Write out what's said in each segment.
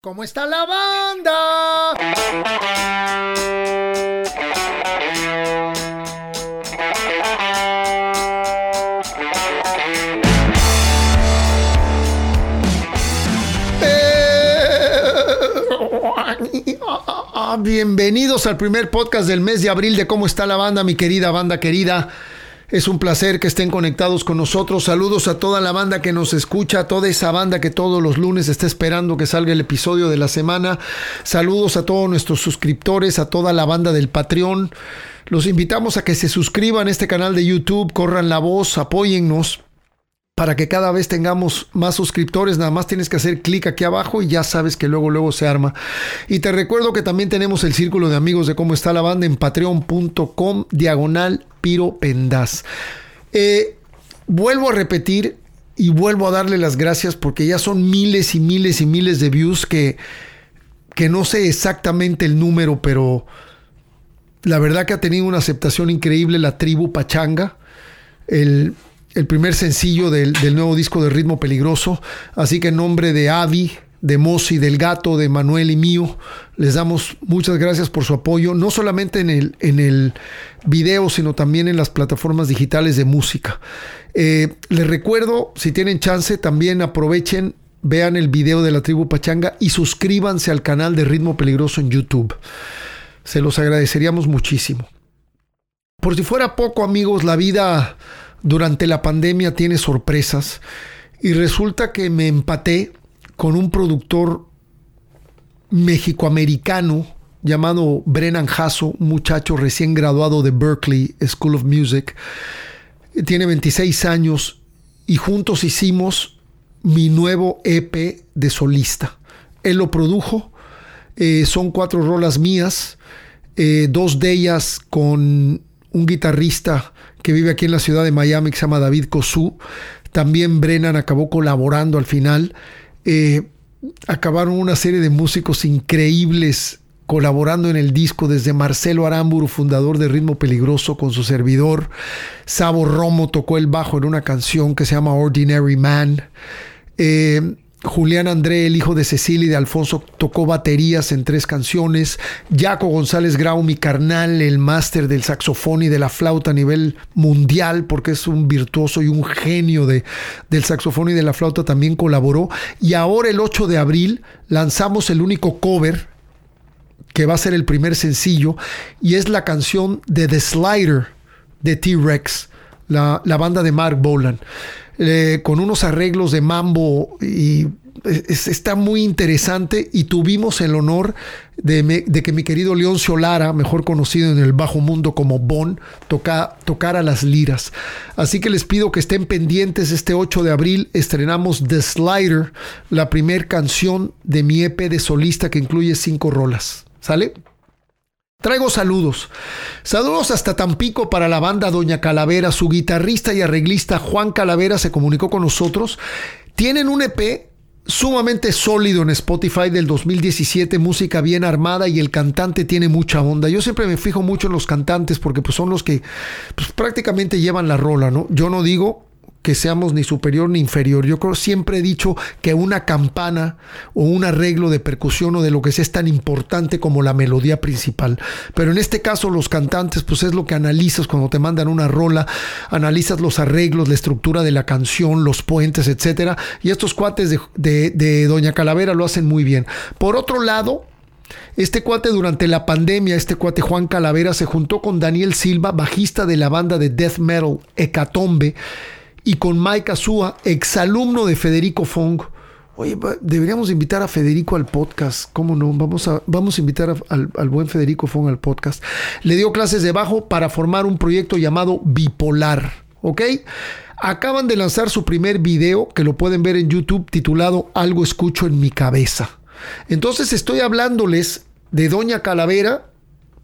¿Cómo está la banda? Bienvenidos al primer podcast del mes de abril de cómo está la banda, mi querida banda querida. Es un placer que estén conectados con nosotros. Saludos a toda la banda que nos escucha, a toda esa banda que todos los lunes está esperando que salga el episodio de la semana. Saludos a todos nuestros suscriptores, a toda la banda del Patreon. Los invitamos a que se suscriban a este canal de YouTube, corran la voz, apóyennos para que cada vez tengamos más suscriptores, nada más tienes que hacer clic aquí abajo y ya sabes que luego luego se arma. Y te recuerdo que también tenemos el círculo de amigos de cómo está la banda en patreon.com diagonal piro eh, vuelvo a repetir y vuelvo a darle las gracias porque ya son miles y miles y miles de views que, que no sé exactamente el número, pero la verdad que ha tenido una aceptación increíble la tribu Pachanga. El, el primer sencillo del, nuevo disco de Ritmo Peligroso. Así que en nombre de Avi, de Mosi, del gato, de Manuel y mío, les damos muchas gracias por su apoyo, no solamente en el, en el video, sino también en las plataformas digitales de música. Eh, les recuerdo, si tienen chance, también aprovechen, vean el video de la tribu Pachanga y suscríbanse al canal de Ritmo Peligroso en YouTube. Se los agradeceríamos muchísimo. Por si fuera poco, amigos, la vida durante la pandemia tiene sorpresas y resulta que me empaté con un productor mexicoamericano llamado Brennan Hasso, un muchacho recién graduado de Berkeley School of Music. Tiene 26 años y juntos hicimos mi nuevo EP de solista. Él lo produjo, eh, son cuatro rolas mías, eh, dos de ellas con un guitarrista que vive aquí en la ciudad de Miami, que se llama David Cosú. También Brennan acabó colaborando al final. Eh, acabaron una serie de músicos increíbles colaborando en el disco, desde Marcelo Aramburu, fundador de Ritmo Peligroso, con su servidor. Sabo Romo tocó el bajo en una canción que se llama Ordinary Man. Eh, Julián André, el hijo de Cecilia y de Alfonso, tocó baterías en tres canciones. Jaco González Grau, mi carnal, el máster del saxofón y de la flauta a nivel mundial, porque es un virtuoso y un genio de, del saxofón y de la flauta, también colaboró. Y ahora el 8 de abril lanzamos el único cover que va a ser el primer sencillo y es la canción de The Slider de T-Rex, la, la banda de Mark Bolan. Con unos arreglos de mambo y está muy interesante y tuvimos el honor de, que mi querido Leoncio Lara, mejor conocido en el bajo mundo como Bon, toca, tocara las liras. Así que les pido que estén pendientes. Este 8 de abril estrenamos The Slider, la primer canción de mi EP de solista que incluye cinco rolas. ¿Sale? Traigo saludos. Saludos hasta Tampico para la banda Doña Calavera. Su guitarrista y arreglista Juan Calavera se comunicó con nosotros. Tienen un EP sumamente sólido en Spotify del 2017, música bien armada y el cantante tiene mucha onda. Yo siempre me fijo mucho en los cantantes porque pues, son los que pues, prácticamente llevan la rola, ¿no? Yo no digo que seamos ni superior ni inferior. Yo creo, siempre he dicho que una campana o un arreglo de percusión o de lo que sea es tan importante como la melodía principal. Pero en este caso los cantantes, pues es lo que analizas cuando te mandan una rola, analizas los arreglos, la estructura de la canción, los puentes, etcétera. Y estos cuates de, de Doña Calavera lo hacen muy bien. Por otro lado, este cuate durante la pandemia, este cuate Juan Calavera, se juntó con Daniel Silva, bajista de la banda de death metal Hecatombe, y con Mike Azúa, exalumno de Federico Fong. Oye, deberíamos invitar a Federico al podcast. ¿Cómo no? Vamos a, vamos a invitar al, al, buen Federico Fong al podcast. Le dio clases de bajo para formar un proyecto llamado Bipolar. ¿Ok? Acaban de lanzar su primer video que lo pueden ver en YouTube titulado Algo escucho en mi cabeza. Entonces estoy hablándoles de Doña Calavera,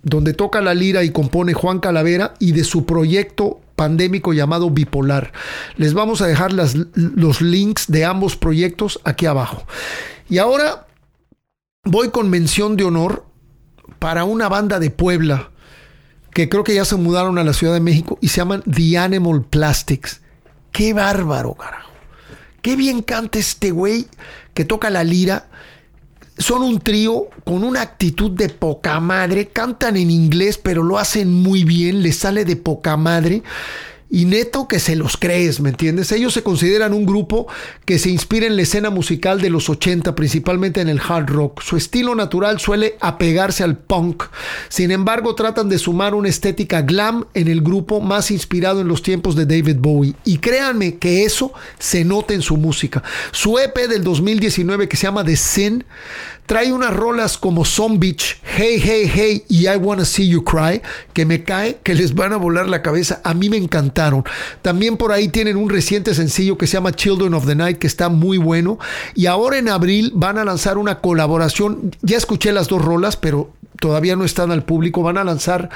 donde toca la lira y compone Juan Calavera, y de su proyecto pandémico llamado bipolar. Les vamos a dejar las, los links de ambos proyectos aquí abajo. Y ahora voy con mención de honor para una banda de Puebla que creo que ya se mudaron a la Ciudad de México y se llaman The Animal Plastics. Qué bárbaro, carajo. Qué bien canta este güey que toca la lira. Son un trío con una actitud de poca madre, cantan en inglés pero lo hacen muy bien, les sale de poca madre y neto que se los crees, ¿me entiendes? Ellos se consideran un grupo que se inspira en la escena musical de los 80, principalmente en el hard rock. Su estilo natural suele apegarse al punk. Sin embargo, tratan de sumar una estética glam en el grupo más inspirado en los tiempos de David Bowie. Y créanme que eso se nota en su música. Su EP del 2019 que se llama The Sin trae unas rolas como Some Beach, Hey Hey Hey y I Wanna See You Cry que me cae que les van a volar la cabeza. A mí me encantaron también por ahí tienen un reciente sencillo que se llama Children of the Night, que está muy bueno. Y ahora en abril van a lanzar una colaboración. Ya escuché las dos rolas, pero todavía no están al público. Van a lanzar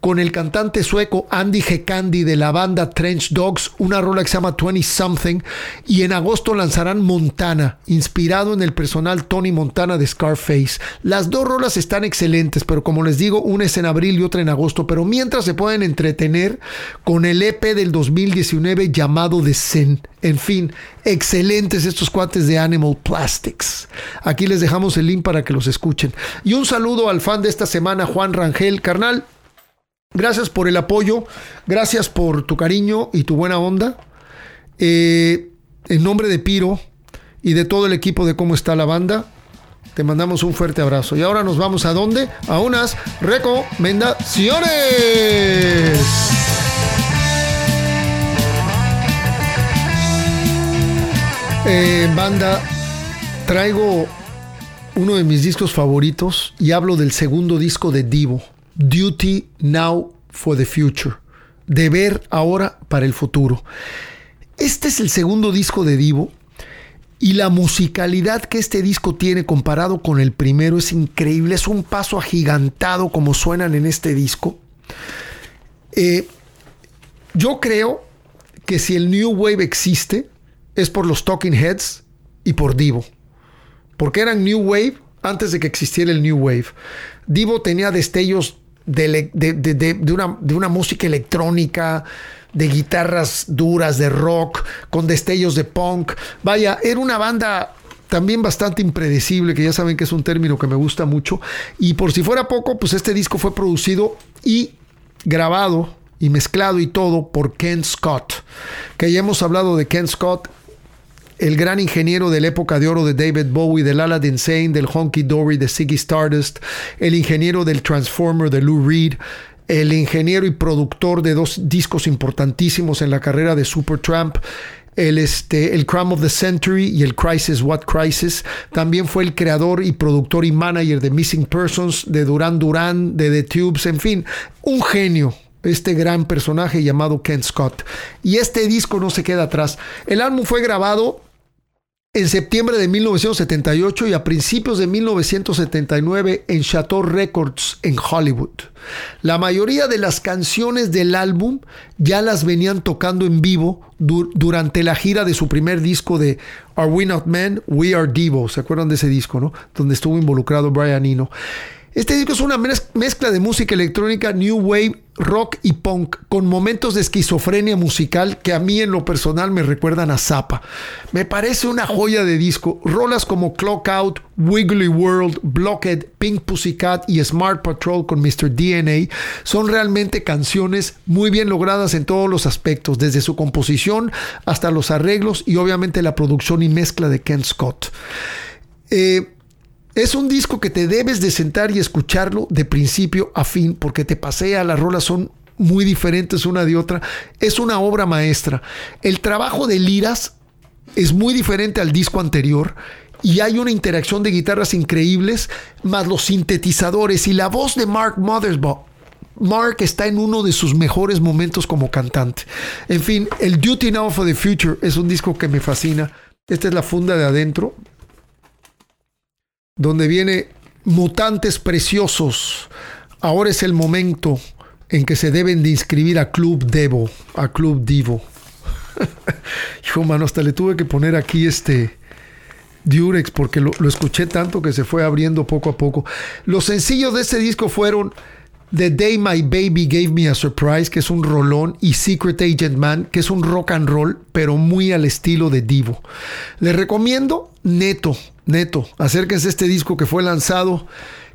con el cantante sueco Andy Hekandi de la banda Trench Dogs, una rola que se llama 20 Something, y en agosto lanzarán Montana, inspirado en el personal Tony Montana de Scarface. Las dos rolas están excelentes, pero como les digo, una es en abril y otra en agosto, pero mientras se pueden entretener con el EP del 2019 llamado The Zen. En fin, excelentes estos cuates de Animal Plastics. Aquí les dejamos el link para que los escuchen. Y un saludo al fan de esta semana, Juan Rangel. Carnal, Gracias por el apoyo, gracias por tu cariño y tu buena onda. Eh, en nombre de Piro y de todo el equipo de cómo está la banda, te mandamos un fuerte abrazo. Y ahora nos vamos a dónde? A unas recomendaciones. Eh, banda, traigo uno de mis discos favoritos y hablo del segundo disco de Divo. Duty Now for the Future. Deber ahora para el futuro. Este es el segundo disco de Divo y la musicalidad que este disco tiene comparado con el primero es increíble. Es un paso agigantado como suenan en este disco. Eh, yo creo que si el New Wave existe es por los Talking Heads y por Divo. Porque eran New Wave antes de que existiera el New Wave. Divo tenía destellos de, una, de una música electrónica, de guitarras duras, de rock, con destellos de punk. Vaya, era una banda también bastante impredecible, que ya saben que es un término que me gusta mucho. Y por si fuera poco, pues este disco fue producido y grabado y mezclado y todo por Ken Scott, que ya hemos hablado de Ken Scott el gran ingeniero de la época de oro de David Bowie, del Aladdin Sane, del Honky Dory, de Ziggy Stardust, el ingeniero del Transformer de Lou Reed, el ingeniero y productor de dos discos importantísimos en la carrera de Supertramp, el, este, el Crime of the Century y el Crisis What Crisis. También fue el creador y productor y manager de Missing Persons, de Duran Duran, de The Tubes, en fin, un genio, este gran personaje llamado Ken Scott. Y este disco no se queda atrás. El álbum fue grabado en septiembre de 1978 y a principios de 1979 en Chateau Records en Hollywood. La mayoría de las canciones del álbum ya las venían tocando en vivo durante la gira de su primer disco de Are We Not Men? We Are Divo. ¿Se acuerdan de ese disco, no? Donde estuvo involucrado Brian Eno. Este disco es una mezcla de música electrónica, new wave, rock y punk, con momentos de esquizofrenia musical que a mí en lo personal me recuerdan a Zappa. Me parece una joya de disco. Rolas como Clock Out, Wiggly World, Blockhead, Pink Pussycat y Smart Patrol con Mr. DNA son realmente canciones muy bien logradas en todos los aspectos, desde su composición hasta los arreglos y obviamente la producción y mezcla de Ken Scott. Eh, es un disco que te debes de sentar y escucharlo de principio a fin porque te pasea, las rolas son muy diferentes una de otra. Es una obra maestra. El trabajo de liras es muy diferente al disco anterior y hay una interacción de guitarras increíbles, más los sintetizadores y la voz de Mark Mothersbaugh. Mark está en uno de sus mejores momentos como cantante. En fin, el Duty Now for the Future es un disco que me fascina. Esta es la funda de adentro donde viene mutantes preciosos. Ahora es el momento en que se deben de inscribir a Club Devo, a Club Divo. Hijo, mano, hasta le tuve que poner aquí este Durex porque lo, lo, escuché tanto que se fue abriendo poco a poco. Los sencillos de este disco fueron The Day My Baby Gave Me a Surprise, que es un rolón, y Secret Agent Man, que es un rock and roll, pero muy al estilo de Divo. Les recomiendo Neto, Neto, acérquense a este disco que fue lanzado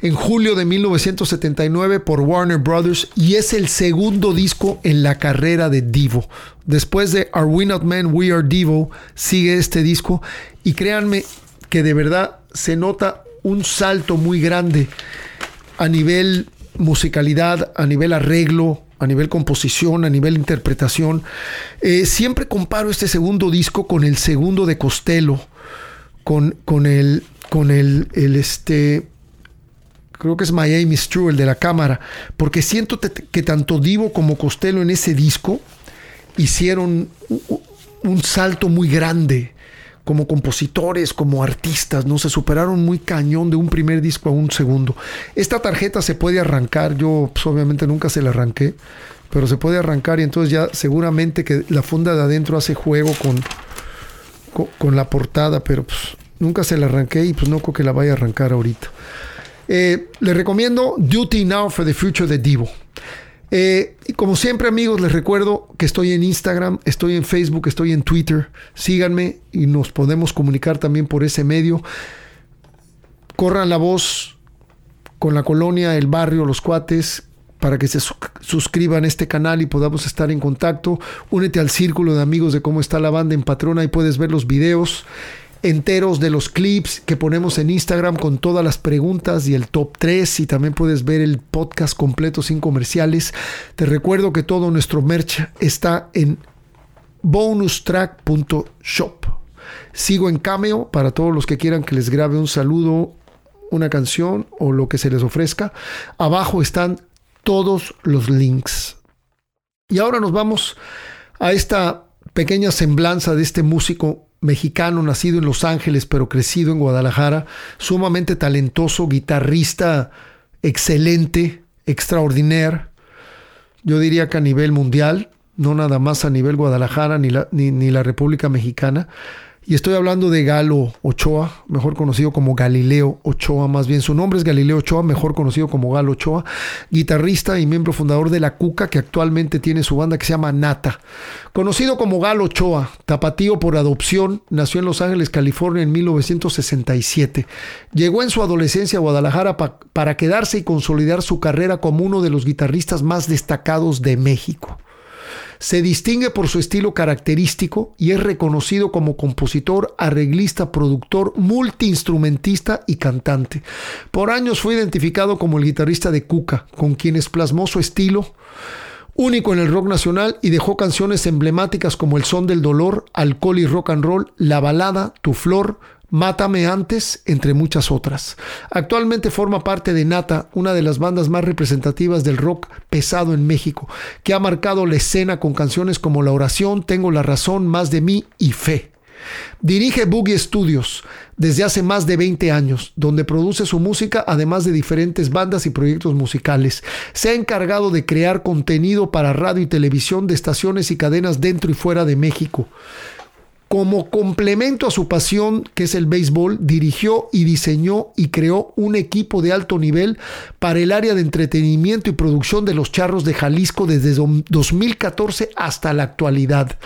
en julio de 1979 por Warner Brothers y es el segundo disco en la carrera de Divo. Después de Are We Not Men, We Are Divo, sigue este disco y créanme que de verdad se nota un salto muy grande a nivel musicalidad, a nivel arreglo, a nivel composición, a nivel interpretación. Eh, siempre comparo este segundo disco con el segundo de Costello, con, con el, con el, el este, creo que es Miami True, el de la cámara, porque siento que tanto Divo como Costello en ese disco hicieron un salto muy grande como compositores, como artistas, ¿no? Se superaron muy cañón de un primer disco a un segundo. Esta tarjeta se puede arrancar, yo pues, obviamente nunca se la arranqué, pero se puede arrancar y entonces ya seguramente que la funda de adentro hace juego con, con, la portada, pero pues nunca se la arranqué y pues no creo que la vaya a arrancar ahorita. Eh, le recomiendo Duty Now for the Future de Divo. Eh, y como siempre amigos, les recuerdo que estoy en Instagram, estoy en Facebook, estoy en Twitter. Síganme y nos podemos comunicar también por ese medio. Corran la voz con la colonia, el barrio, los cuates, para que se suscriban a este canal y podamos estar en contacto. Únete al círculo de amigos de cómo está la banda en Patrona y puedes ver los videos enteros de los clips que ponemos en Instagram con todas las preguntas y el top 3 y también puedes ver el podcast completo sin comerciales. Te recuerdo que todo nuestro merch está en bonustrack.shop. Sigo en Cameo para todos los que quieran que les grabe un saludo, una canción o lo que se les ofrezca. Abajo están todos los links. Y ahora nos vamos a esta pequeña semblanza de este músico mexicano, nacido en Los Ángeles, pero crecido en Guadalajara, sumamente talentoso, guitarrista excelente, extraordinario. Yo diría que a nivel mundial, no nada más a nivel Guadalajara ni la, ni, ni la República Mexicana. Y estoy hablando de Galo Ochoa, mejor conocido como Galileo Ochoa, más bien su nombre es Galileo Ochoa, mejor conocido como Galo Ochoa, guitarrista y miembro fundador de La Cuca, que actualmente tiene su banda que se llama Nata. Conocido como Galo Ochoa, tapatío por adopción, nació en Los Ángeles, California en 1967. Llegó en su adolescencia a Guadalajara para quedarse y consolidar su carrera como uno de los guitarristas más destacados de México. Se distingue por su estilo característico y es reconocido como compositor, arreglista, productor, multiinstrumentista y cantante. Por años fue identificado como el guitarrista de Cuca, con quienes plasmó su estilo único en el rock nacional y dejó canciones emblemáticas como El Son del Dolor, Alcohol y Rock and Roll, La Balada, Tu Flor, Mátame antes, entre muchas otras. Actualmente forma parte de Nata, una de las bandas más representativas del rock pesado en México, que ha marcado la escena con canciones como La oración, Tengo la razón, Más de mí y Fe. Dirige Boogie Studios desde hace más de 20 años, donde produce su música además de diferentes bandas y proyectos musicales. Se ha encargado de crear contenido para radio y televisión de estaciones y cadenas dentro y fuera de México. Como complemento a su pasión, que es el béisbol, dirigió y diseñó y creó un equipo de alto nivel para el área de entretenimiento y producción de los Charros de Jalisco desde 2014 hasta la actualidad.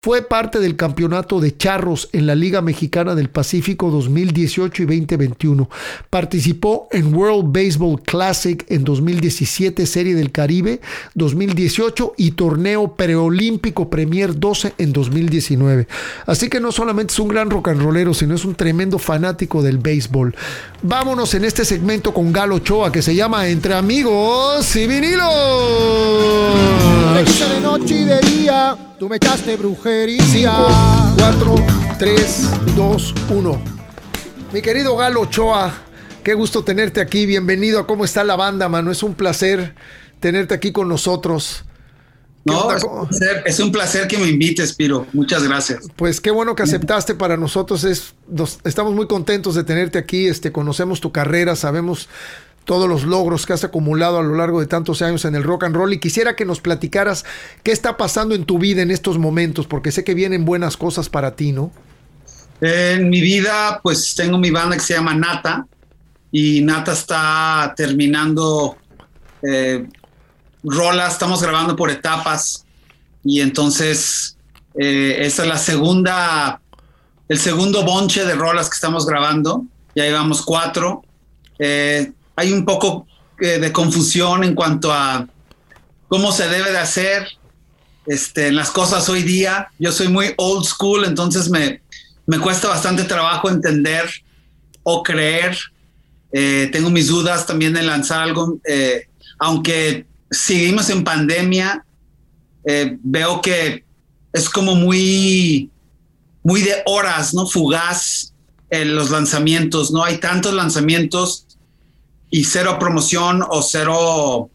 Fue parte del campeonato de charros en la Liga Mexicana del Pacífico 2018 y 2021. Participó en World Baseball Classic en 2017, Serie del Caribe 2018 y Torneo Preolímpico Premier 12 en 2019. Así que no solamente es un gran rock and rollero, sino es un tremendo fanático del béisbol. Vámonos en este segmento con Galo Choa que se llama Entre Amigos y Vinilos. de noche y de día, tú me echaste brujería. 5, 4, 3, 2, 1. Mi querido Galo Choa, qué gusto tenerte aquí. Bienvenido a cómo está la banda, mano. Es un placer tenerte aquí con nosotros. No, es un, placer, que me invites, Piro. Muchas gracias. Pues qué bueno que aceptaste para nosotros. Es, estamos muy contentos de tenerte aquí. Este, conocemos tu carrera, sabemos todos los logros que has acumulado a lo largo de tantos años en el rock and roll y quisiera que nos platicaras qué está pasando en tu vida en estos momentos, porque sé que vienen buenas cosas para ti, ¿no? En mi vida, pues tengo mi banda que se llama Nata y Nata está terminando eh, rolas, estamos grabando por etapas y entonces eh, es la segunda, el segundo bonche de rolas que estamos grabando, ya llevamos cuatro. Eh, hay un poco eh, de confusión en cuanto a cómo se debe de hacer este, las cosas hoy día. Yo soy muy old school, entonces me, me cuesta bastante trabajo entender o creer. tengo mis dudas también de lanzar algo, aunque seguimos en pandemia, eh, veo que es como muy, muy de horas, ¿no? Fugaz en los lanzamientos, no hay tantos lanzamientos y cero promoción o cero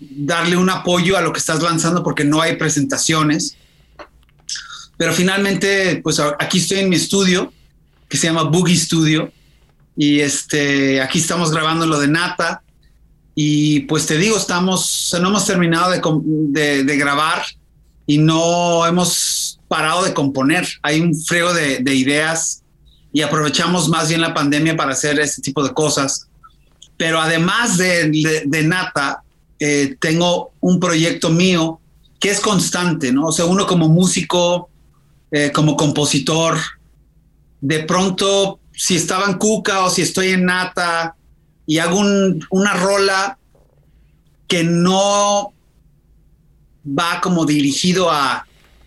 darle un apoyo a lo que estás lanzando porque no hay presentaciones. Pero finalmente, pues aquí estoy en mi estudio, que se llama Boogie Studio, y este, aquí estamos grabando lo de Nata, y pues te digo, estamos, no hemos terminado de, de, grabar y no hemos parado de componer. Hay un frío de, de, ideas y aprovechamos más bien la pandemia para hacer este tipo de cosas. Pero además de, Nata, eh, tengo un proyecto mío que es constante, ¿no? O sea, uno como músico, eh, como compositor, de pronto, si estaba en Cuca o si estoy en Nata, y hago una rola que no va como dirigido a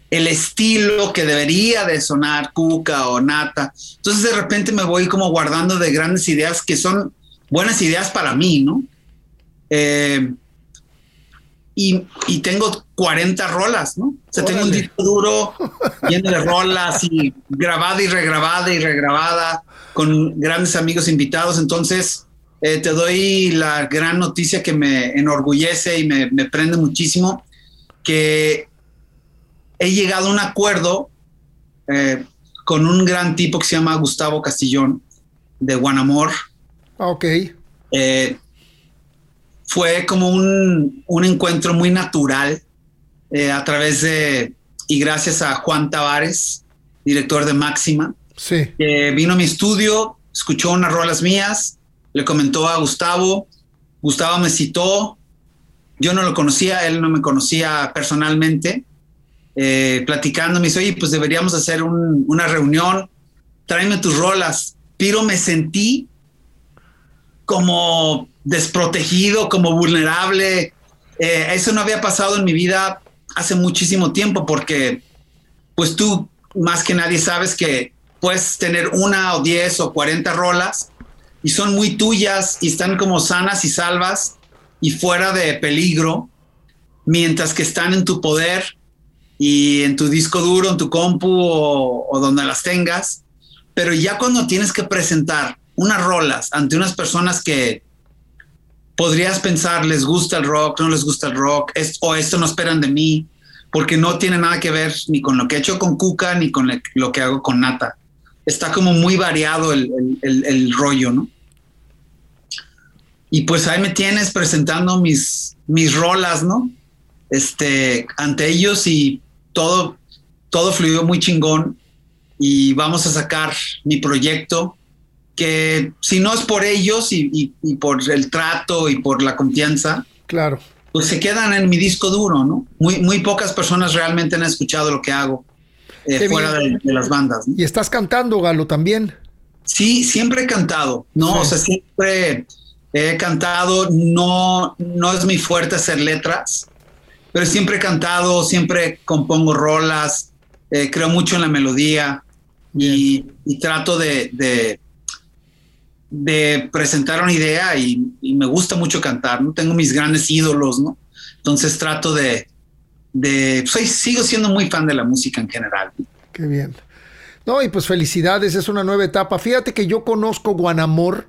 el estilo que debería de sonar Cuca o Nata. Entonces de repente me voy como guardando de grandes ideas que son buenas ideas para mí, ¿no? Eh, y, tengo 40 rolas, ¿no? O sea, tengo un disco duro lleno de rolas y grabada y regrabada y regrabada con grandes amigos invitados. Entonces, eh, te doy la gran noticia que me enorgullece y me, prende muchísimo, que he llegado a un acuerdo eh, con un gran tipo que se llama Gustavo Castillón de Guanamor. Ah, ok. Eh, fue como un, encuentro muy natural a través de, y gracias a Juan Tavares, director de Máxima, sí. que vino a mi estudio, escuchó unas rolas mías, le comentó a Gustavo, Gustavo me citó, yo no lo conocía, él no me conocía personalmente, eh, platicando, me dice, oye, pues deberíamos hacer una reunión, tráeme tus rolas. Pero me sentí como desprotegido, como vulnerable. Eh, eso no había pasado en mi vida hace muchísimo tiempo porque pues tú más que nadie sabes que puedes tener una o diez o cuarenta rolas y son muy tuyas y están como sanas y salvas y fuera de peligro, mientras que están en tu poder y en tu disco duro, en tu compu o, donde las tengas. Pero ya cuando tienes que presentar unas rolas ante unas personas que podrías pensar les gusta el rock, no les gusta el rock, o esto no esperan de mí, porque no tiene nada que ver ni con lo que he hecho con Cuca ni con lo que hago con Nata está como muy variado el, rollo, ¿no? Y pues ahí me tienes presentando mis, mis rolas, ¿no? Este, ante ellos y todo, todo fluyó muy chingón y vamos a sacar mi proyecto que si no es por ellos y, y, por el trato y por la confianza, claro, pues se quedan en mi disco duro, ¿no? Muy, muy pocas personas realmente han escuchado lo que hago. Eh, fuera de, las bandas. ¿Y estás cantando, Galo, también? Sí, siempre he cantado, ¿no? O sea, siempre he cantado, no, no es mi fuerte hacer letras, pero siempre he cantado, siempre compongo rolas, eh, creo mucho en la melodía y, trato de, de, presentar una idea y, me gusta mucho cantar, ¿no? Tengo mis grandes ídolos, ¿no? Entonces trato de, de soy, sigo siendo muy fan de la música en general. Qué bien. No, y pues felicidades, es una nueva etapa. Fíjate que yo conozco Guanamor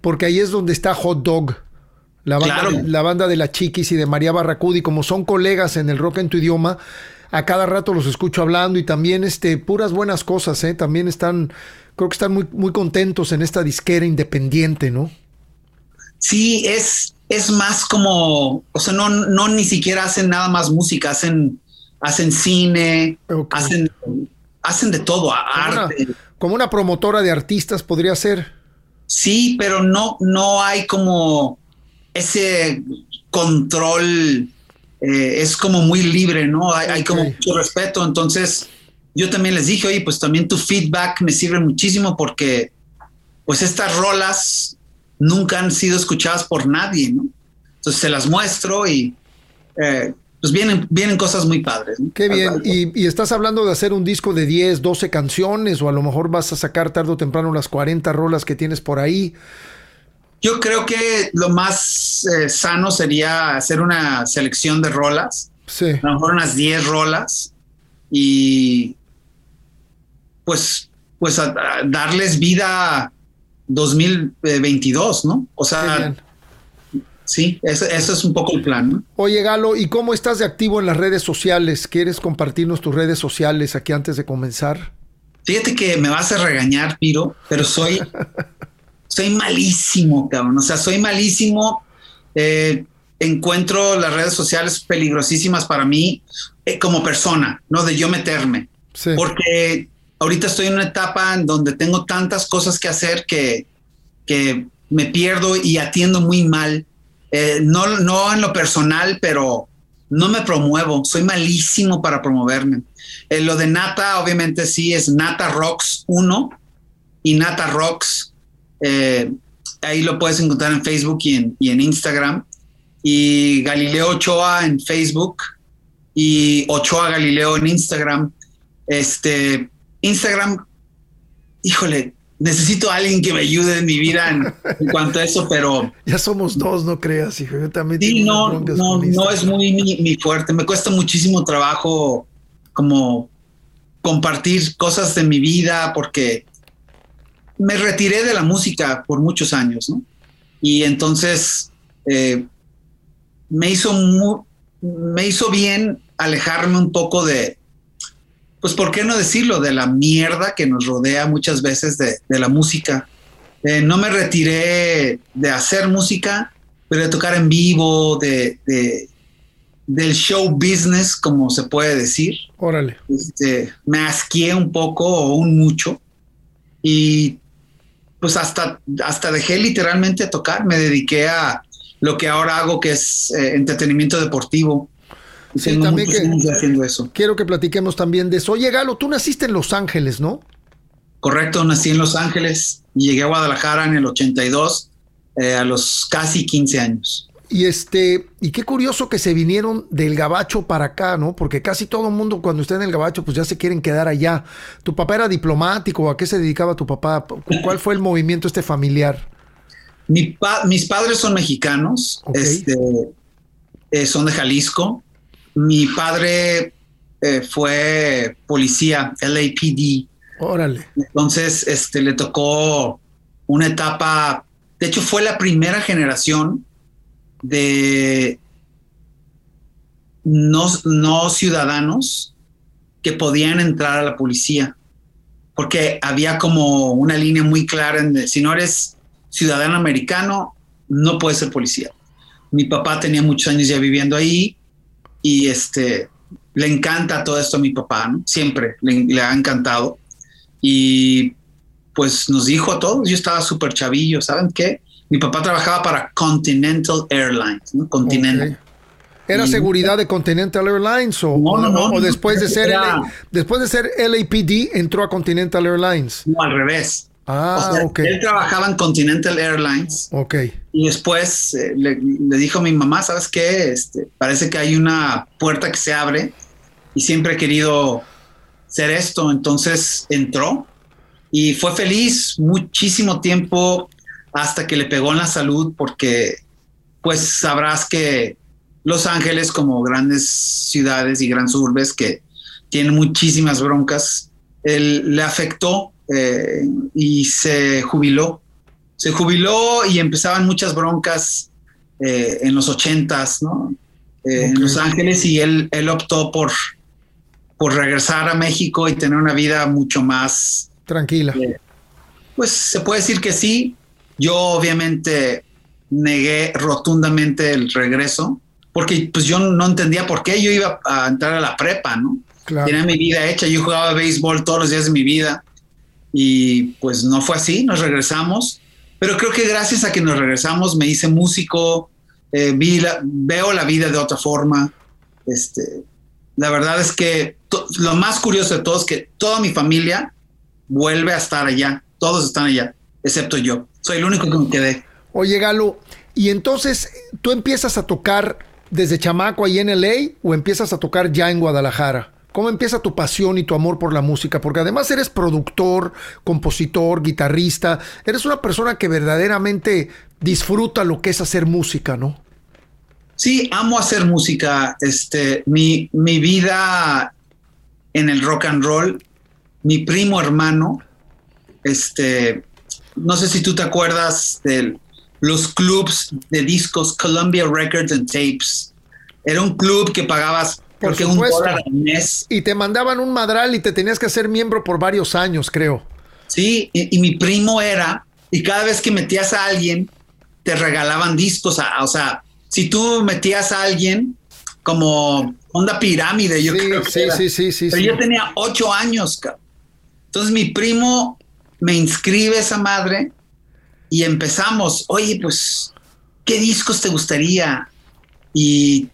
porque ahí es donde está Hot Dog. La banda, la banda de la Chiquis y de María Barracudi, como son colegas en el rock en tu idioma, a cada rato los escucho hablando y también este, puras buenas cosas, ¿eh? También están, creo que están muy, muy contentos en esta disquera independiente, ¿no? Sí, es, es más como, o sea, no, no ni siquiera hacen nada más música, hacen, hacen cine, hacen, hacen de todo, arte. como una promotora de artistas podría ser. Sí, pero no, no hay como ese control eh, es como muy libre, ¿no? Hay, hay como mucho respeto. Entonces, yo también les dije, oye, pues también tu feedback me sirve muchísimo porque, pues estas rolas nunca han sido escuchadas por nadie, ¿no? Entonces se las muestro y eh, pues vienen, vienen cosas muy padres. ¿no? Qué bien. ¿Y, ¿Y, estás hablando de hacer un disco de 10, 12 canciones o a lo mejor vas a sacar tarde o temprano las 40 rolas que tienes por ahí. Yo creo que lo más eh, sano sería hacer una selección de rolas. Sí. A lo mejor unas 10 rolas y pues, pues a, a darles vida 2022, ¿no? O sea, sí, eso, eso, es un poco el plan. ¿no? Oye, Galo, ¿y cómo estás de activo en las redes sociales? ¿Quieres compartirnos tus redes sociales aquí antes de comenzar? Fíjate que me vas a regañar, Piro, pero soy, soy malísimo, cabrón. O sea, soy malísimo. Eh, encuentro las redes sociales peligrosísimas para mí eh, como persona, ¿no? De yo meterme. Sí. Porque ahorita estoy en una etapa en donde tengo tantas cosas que hacer que, que me pierdo y atiendo muy mal. Eh, no, no en lo personal, pero no me promuevo. Soy malísimo para promoverme. Eh, lo de Nata, obviamente sí, es Nata Rocks 1 y Nata Rocks. Eh, ahí lo puedes encontrar en Facebook y en, y en Instagram. Y Galileo Ochoa en Facebook y Ochoa Galileo en Instagram. Este, Instagram, híjole, necesito a alguien que me ayude en mi vida en, en, cuanto a eso, pero... Ya somos dos, no creas, hijo. Yo también sí, no, no, no es muy mi, mi, fuerte. Me cuesta muchísimo trabajo como compartir cosas de mi vida porque me retiré de la música por muchos años, ¿no? Y entonces eh, me hizo muy, me hizo bien alejarme un poco de, pues, ¿por qué no decirlo? De la mierda que nos rodea muchas veces de, de la música. Eh, no me retiré de hacer música, pero de tocar en vivo, de, de, del show business, como se puede decir. Órale. Este, me asqué un poco o un mucho. Y pues hasta, hasta dejé literalmente tocar. Me dediqué a lo que ahora hago, que es eh, entretenimiento deportivo. Sí, también que, haciendo eso. Quiero que platiquemos también de eso. Oye, Galo, tú naciste en Los Ángeles, ¿no? Correcto, nací en Los Ángeles y llegué a Guadalajara en el 82, eh, a los casi 15 años. Y este, y qué curioso que se vinieron del Gabacho para acá, ¿no? Porque casi todo el mundo cuando está en el Gabacho, pues ya se quieren quedar allá. ¿Tu papá era diplomático? ¿A qué se dedicaba tu papá? ¿Cuál fue el movimiento este familiar? Mi pa mis padres son mexicanos, okay. este, eh, son de Jalisco. Mi padre eh, fue policía, LAPD. Órale. Entonces, este, le tocó una etapa, de hecho fue la primera generación de no, no ciudadanos que podían entrar a la policía, porque había como una línea muy clara en de, si no eres ciudadano americano, no puedes ser policía. Mi papá tenía muchos años ya viviendo ahí y este le encanta todo esto a mi papá, ¿no? siempre le, le ha encantado y pues nos dijo a todos, yo estaba súper chavillo, ¿saben qué? Mi papá trabajaba para Continental Airlines, ¿no? Continental. Okay. ¿Era y, seguridad de Continental Airlines o, no, no, no, o después, de ser era, LA, después de ser LAPD entró a Continental Airlines? No, al revés. Ah, o sea, ok. Él trabajaba en Continental Airlines. Ok. Y después eh, le, le, dijo a mi mamá, ¿sabes qué? Este, parece que hay una puerta que se abre y siempre he querido ser esto. Entonces entró y fue feliz muchísimo tiempo hasta que le pegó en la salud porque pues sabrás que Los Ángeles como grandes ciudades y grandes urbes que tienen muchísimas broncas, él, le afectó eh, y se jubiló. Se jubiló y empezaban muchas broncas eh, en los ochentas, ¿no? Eh, okay. En Los Ángeles y él, él optó por, por regresar a México y tener una vida mucho más... Tranquila. pues se puede decir que sí, yo obviamente negué rotundamente el regreso porque pues yo no entendía por qué yo iba a entrar a la prepa, ¿no? Claro. Tenía mi vida hecha, yo jugaba béisbol todos los días de mi vida y pues no fue así, nos regresamos, pero creo que gracias a que nos regresamos me hice músico, eh, vi la, veo la vida de otra forma, Este, la verdad es que lo más curioso de todo es que toda mi familia vuelve a estar allá. Todos están allá, excepto yo. Soy el único que me quedé. Oye, Galo, y entonces tú empiezas a tocar desde chamaco ahí en LA o empiezas a tocar ya en Guadalajara? ¿Cómo empieza tu pasión y tu amor por la música? Porque además eres productor, compositor, guitarrista, eres una persona que verdaderamente disfruta lo que es hacer música, ¿no? Sí, amo hacer música. Este, mi, mi vida en el rock and roll, mi primo hermano, este, no sé si tú te acuerdas de los clubs de discos Columbia Records and Tapes. Era un club que pagabas por un dólar al mes. Y te mandaban un madral y te tenías que hacer miembro por varios años, creo. Sí, y, mi primo era, y cada vez que metías a alguien, te regalaban discos. o sea, si tú metías a alguien como onda pirámide, yo creo que sí, sí, sí, sí, Pero yo tenía ocho años, Entonces mi primo me inscribe esa madre y empezamos, oye, pues, ¿qué discos te gustaría? Y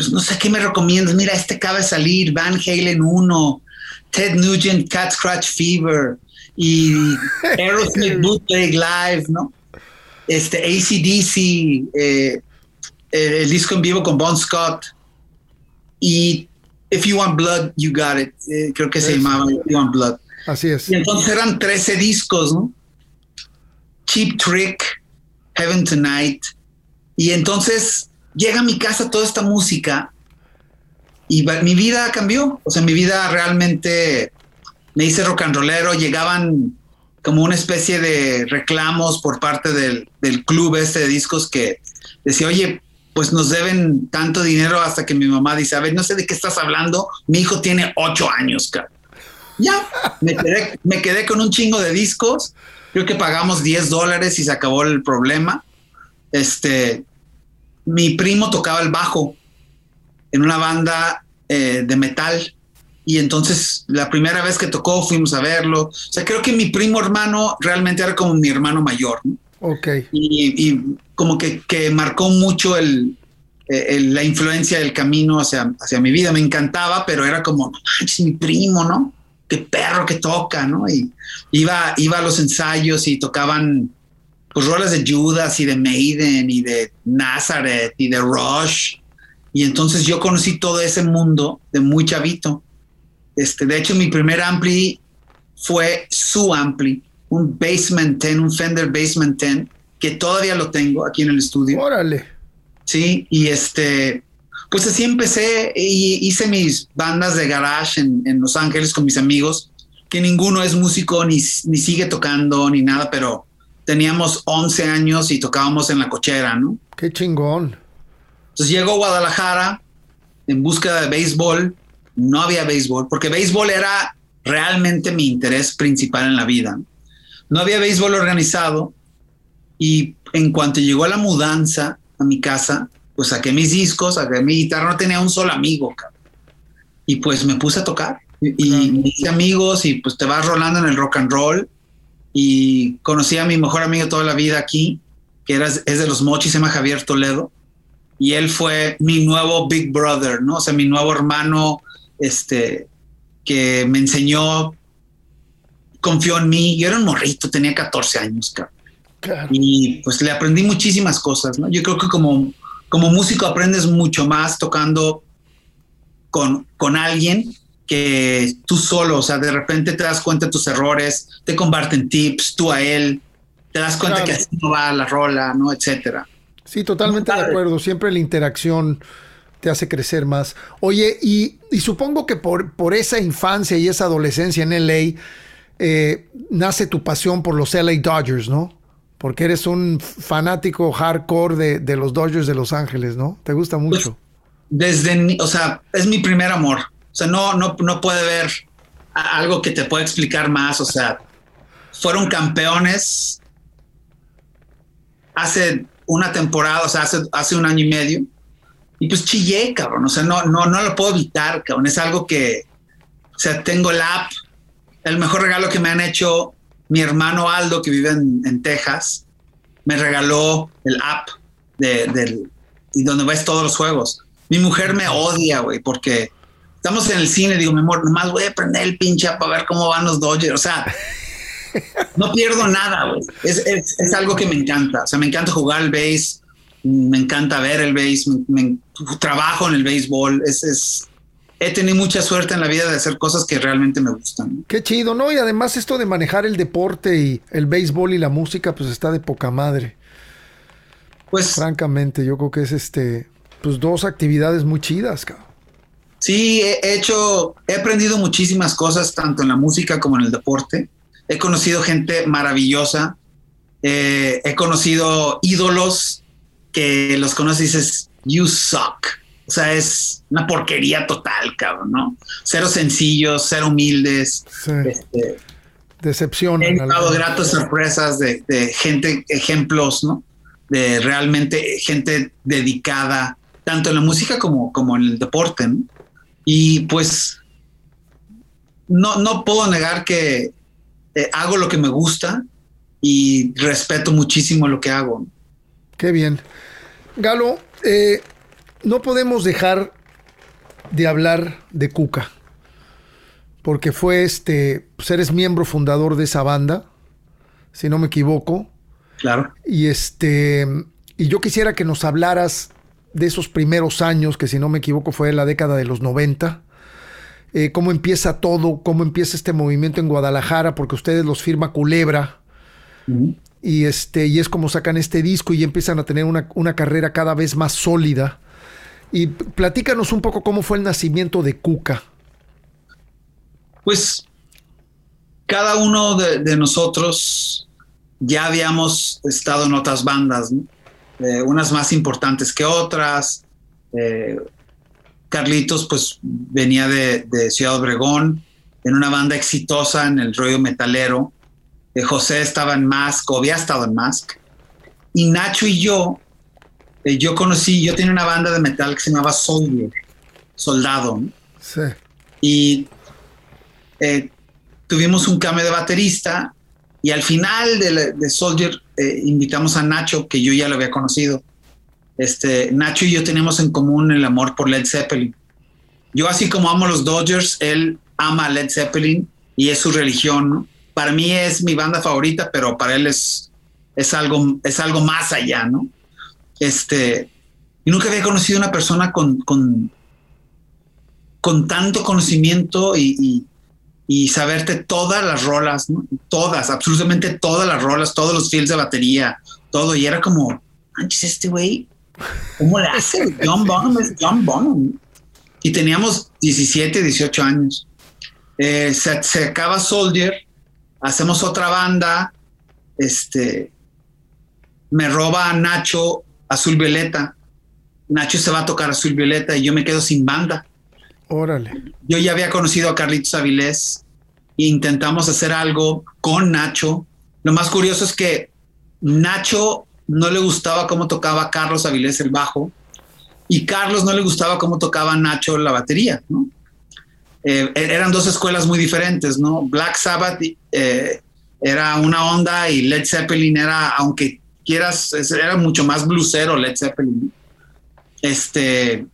pues no sé qué me recomiendas. Mira, este acaba de salir, Van Halen 1, Ted Nugent, Cat Scratch Fever y Aerosmith Bootleg Live, ¿no? Este ACDC, eh, el disco en vivo con Bon Scott y If You Want Blood, You Got It. Eh, creo que se llamaba If You Want Blood. Así es. Y entonces eran 13 discos, ¿no? Cheap Trick, Heaven Tonight. Y entonces llega a mi casa toda esta música y mi vida cambió. O sea, mi vida realmente me hice rock and rollero. Llegaban como una especie de reclamos por parte del, club este de discos que decía, oye, pues nos deben tanto dinero hasta que mi mamá dice, a ver, no sé de qué estás hablando, mi hijo tiene ocho años, Ya, me quedé, me quedé con un chingo de discos, creo que pagamos 10 dólares y se acabó el problema. Este, mi primo tocaba el bajo en una banda eh, de metal y entonces la primera vez que tocó fuimos a verlo. O sea, creo que mi primo hermano realmente era como mi hermano mayor. Ok. Y, como que, marcó mucho el, la influencia del camino hacia, hacia mi vida. Me encantaba, pero era como, es mi primo, ¿no? Qué perro que toca, ¿no? Y iba, iba a los ensayos y tocaban pues rolas de Judas y de Maiden y de Nazareth y de Rush. Y entonces yo conocí todo ese mundo de muy chavito. Este, de hecho, mi primer ampli fue su ampli, un Basement 10, un Fender Basement 10, que todavía lo tengo aquí en el estudio. Órale. Sí, y este, pues así empecé y hice mis bandas de garage en, en Los Ángeles con mis amigos, que ninguno es músico ni, ni sigue tocando ni nada, pero teníamos 11 años y tocábamos en la cochera, ¿no? Qué chingón. Entonces llego a Guadalajara en búsqueda de béisbol. No había béisbol, porque béisbol era realmente mi interés principal en la vida. No había béisbol organizado y en cuanto llegó la mudanza a mi casa, pues saqué mis discos, saqué mi guitarra, no tenía un solo amigo. Y pues me puse a tocar y, me hice amigos y pues te vas rolando en el rock and roll y conocí a mi mejor amigo toda la vida aquí, que era, es de los mochis, se llama Javier Toledo, y él fue mi nuevo Big Brother, ¿no? O sea, mi nuevo hermano, este, que me enseñó, confió en mí, yo era un morrito, tenía 14 años, Y pues le aprendí muchísimas cosas, ¿no? Yo creo que como, como músico aprendes mucho más tocando con, con alguien que tú solo, o sea, de repente te das cuenta de tus errores, te comparten tips, tú a él, te das cuenta que así no va la rola, ¿no? Etcétera. Sí, totalmente de acuerdo. Siempre la interacción te hace crecer más. Oye, y, supongo que por, por, esa infancia y esa adolescencia en LA, eh, nace tu pasión por los LA Dodgers, ¿no? Porque eres un fanático hardcore de, de los Dodgers de Los Ángeles, ¿no? ¿Te gusta pues, mucho? desde, o sea, es mi primer amor. O sea, no, no, no puede ver algo que te pueda explicar más. O sea, fueron campeones hace una temporada, o sea, hace, hace un año y medio. Y pues chillé, cabrón. O sea, no, no, no lo puedo evitar, cabrón. Es algo que, o sea, tengo el app. El mejor regalo que me han hecho mi hermano Aldo, que vive en, Texas, me regaló el app de, del, y donde ves todos los juegos. Mi mujer me odia, güey, porque estamos en el cine, digo, mi amor, nomás voy a prender el pinche para ver cómo van los Dodgers. O sea, no pierdo nada, güey. Es, algo que me encanta. O sea, me encanta jugar el base, me encanta ver el base, me, trabajo en el béisbol. Es, es, he tenido mucha suerte en la vida de hacer cosas que realmente me gustan. Qué chido, ¿no? Y además esto de manejar el deporte y el béisbol y la música, pues está de poca madre. Pues. Francamente, yo creo que es este, pues dos actividades muy chidas, cabrón. Sí, he hecho, he aprendido muchísimas cosas, tanto en la música como en el deporte. He conocido gente maravillosa. Eh, he conocido ídolos que los conoces y dices, you suck. O sea, es una porquería total, cabrón, ¿no? Cero sencillos, cero humildes. Sí. Este, Decepción. He dado gratas sorpresas de, gente, ejemplos, ¿no? De realmente gente dedicada, tanto en la música como, como en el deporte, ¿no? Y pues no, no puedo negar que eh, hago lo que me gusta y respeto muchísimo lo que hago. Qué bien. Galo, eh, no podemos dejar de hablar de Cuca, porque fue este, pues eres miembro fundador de esa banda, si no me equivoco. Claro. Y este, y yo quisiera que nos hablaras de esos primeros años, que si no me equivoco fue la década de los 90. Eh, cómo empieza todo, cómo empieza este movimiento en Guadalajara, porque ustedes los firma Culebra. Y, este, y es como sacan este disco y empiezan a tener una, una, carrera cada vez más sólida. Y platícanos un poco cómo fue el nacimiento de Cuca. Pues cada uno de, nosotros ya habíamos estado en otras bandas, eh, unas más importantes que otras. Eh, Carlitos pues venía de, Ciudad Obregón, en una banda exitosa en el rollo metalero. Eh, José estaba en Mask, o había estado en Mask. Y Nacho y yo, eh, yo conocí, yo tenía una banda de metal que se llamaba Soldier, Soldado. Sí. Y eh, tuvimos un cambio de baterista y al final de, de Soldier invitamos a Nacho, que yo ya lo había conocido. Este, Nacho y yo tenemos en común el amor por Led Zeppelin. Yo así como amo los Dodgers, él ama Led Zeppelin y es su religión. Para mí es mi banda favorita, pero para él es, es, algo, es algo más allá, ¿no? Este, y nunca había conocido una persona con, con, con tanto conocimiento y, saberte todas las rolas, ¿no? Todas, absolutamente todas las rolas, todos los fields de batería, todo. Y era como, manches, este güey ¿Cómo le hace? John Bonham es John Bonham. Y teníamos 17, 18 años. Eh, se, acaba Soldier, hacemos otra banda, este, me roba a Nacho Azul Violeta. Nacho se va a tocar Azul Violeta y yo me quedo sin banda. Órale. Yo ya había conocido a Carlitos Avilés e intentamos hacer algo con Nacho. Lo más curioso es que Nacho no le gustaba cómo tocaba Carlos Avilés el bajo y Carlos no le gustaba cómo tocaba Nacho la batería, ¿no? Eh, er, eran dos escuelas muy diferentes, ¿no? Black Sabbath eh, era una onda y Led Zeppelin era, aunque quieras, era mucho más blusero Led Zeppelin. Este,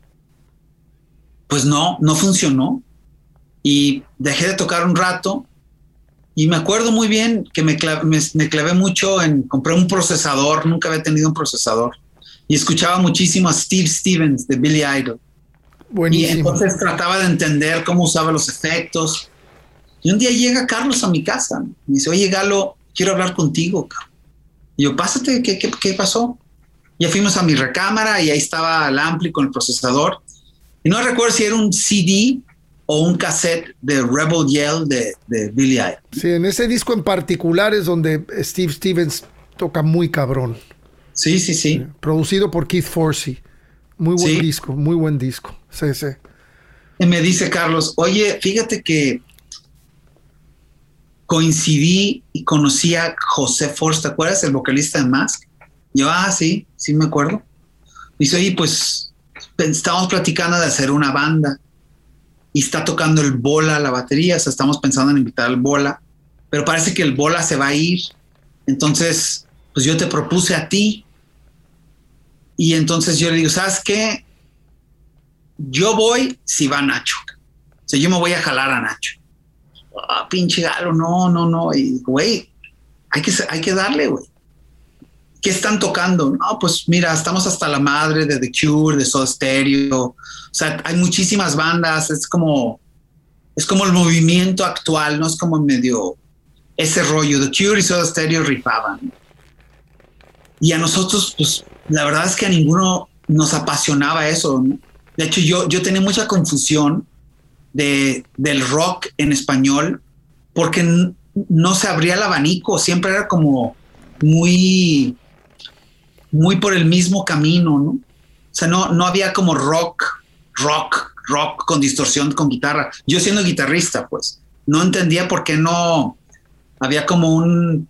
pues no, no funcionó. Y dejé de tocar un rato y me acuerdo muy bien que me, clavé, mucho en, compré un procesador, nunca había tenido un procesador. Y escuchaba muchísimo a Steve Stevens de Billy Idol. Buenísimo. Y entonces trataba de entender cómo usaba los efectos. Y un día llega Carlos a mi casa. Me dice, oye, Galo, quiero hablar contigo. Y yo, pásate, ¿qué, qué, qué pasó? Ya fuimos a mi recámara y ahí estaba el ampli con el procesador. Y no recuerdo si era un CD o un cassette de Rebel Yell de, de Billy Idol. Sí, en ese disco en particular es donde Steve Stevens toca muy cabrón. Sí, sí, sí. Producido por Keith Forsey. Muy buen disco, muy buen disco. Sí, sí. Y me dice Carlos, oye, fíjate que coincidí y conocí a José Forst, ¿te acuerdas? El vocalista de Mask. Yo, ah, sí, sí me acuerdo. Dice, oye, pues estábamos platicando de hacer una banda y está tocando el bola la batería, o sea, estamos pensando en invitar al bola, pero parece que el bola se va a ir. Entonces, pues yo te propuse a ti. Y entonces yo le digo, ¿sabes qué? yo voy si va Nacho. O sea, yo me voy a jalar a Nacho. Ah, pinche galo, no, no, no. Y, güey, hay que, hay que darle, güey. ¿Qué están tocando? No, pues mira, estamos hasta la madre de The Cure, de Soda Stereo. O sea, hay muchísimas bandas. Es como, es como el movimiento actual, no es como medio ese rollo. The Cure y Soda Stereo rifaban. Y a nosotros, pues, la verdad es que a ninguno nos apasionaba eso. De hecho, yo, yo tenía mucha confusión de, del rock en español porque no se abría el abanico, siempre era como muy, muy por el mismo camino, ¿no? O sea, no, no había como rock, rock, rock con distorsión, con guitarra. Yo siendo guitarrista, pues, no entendía por qué no había como un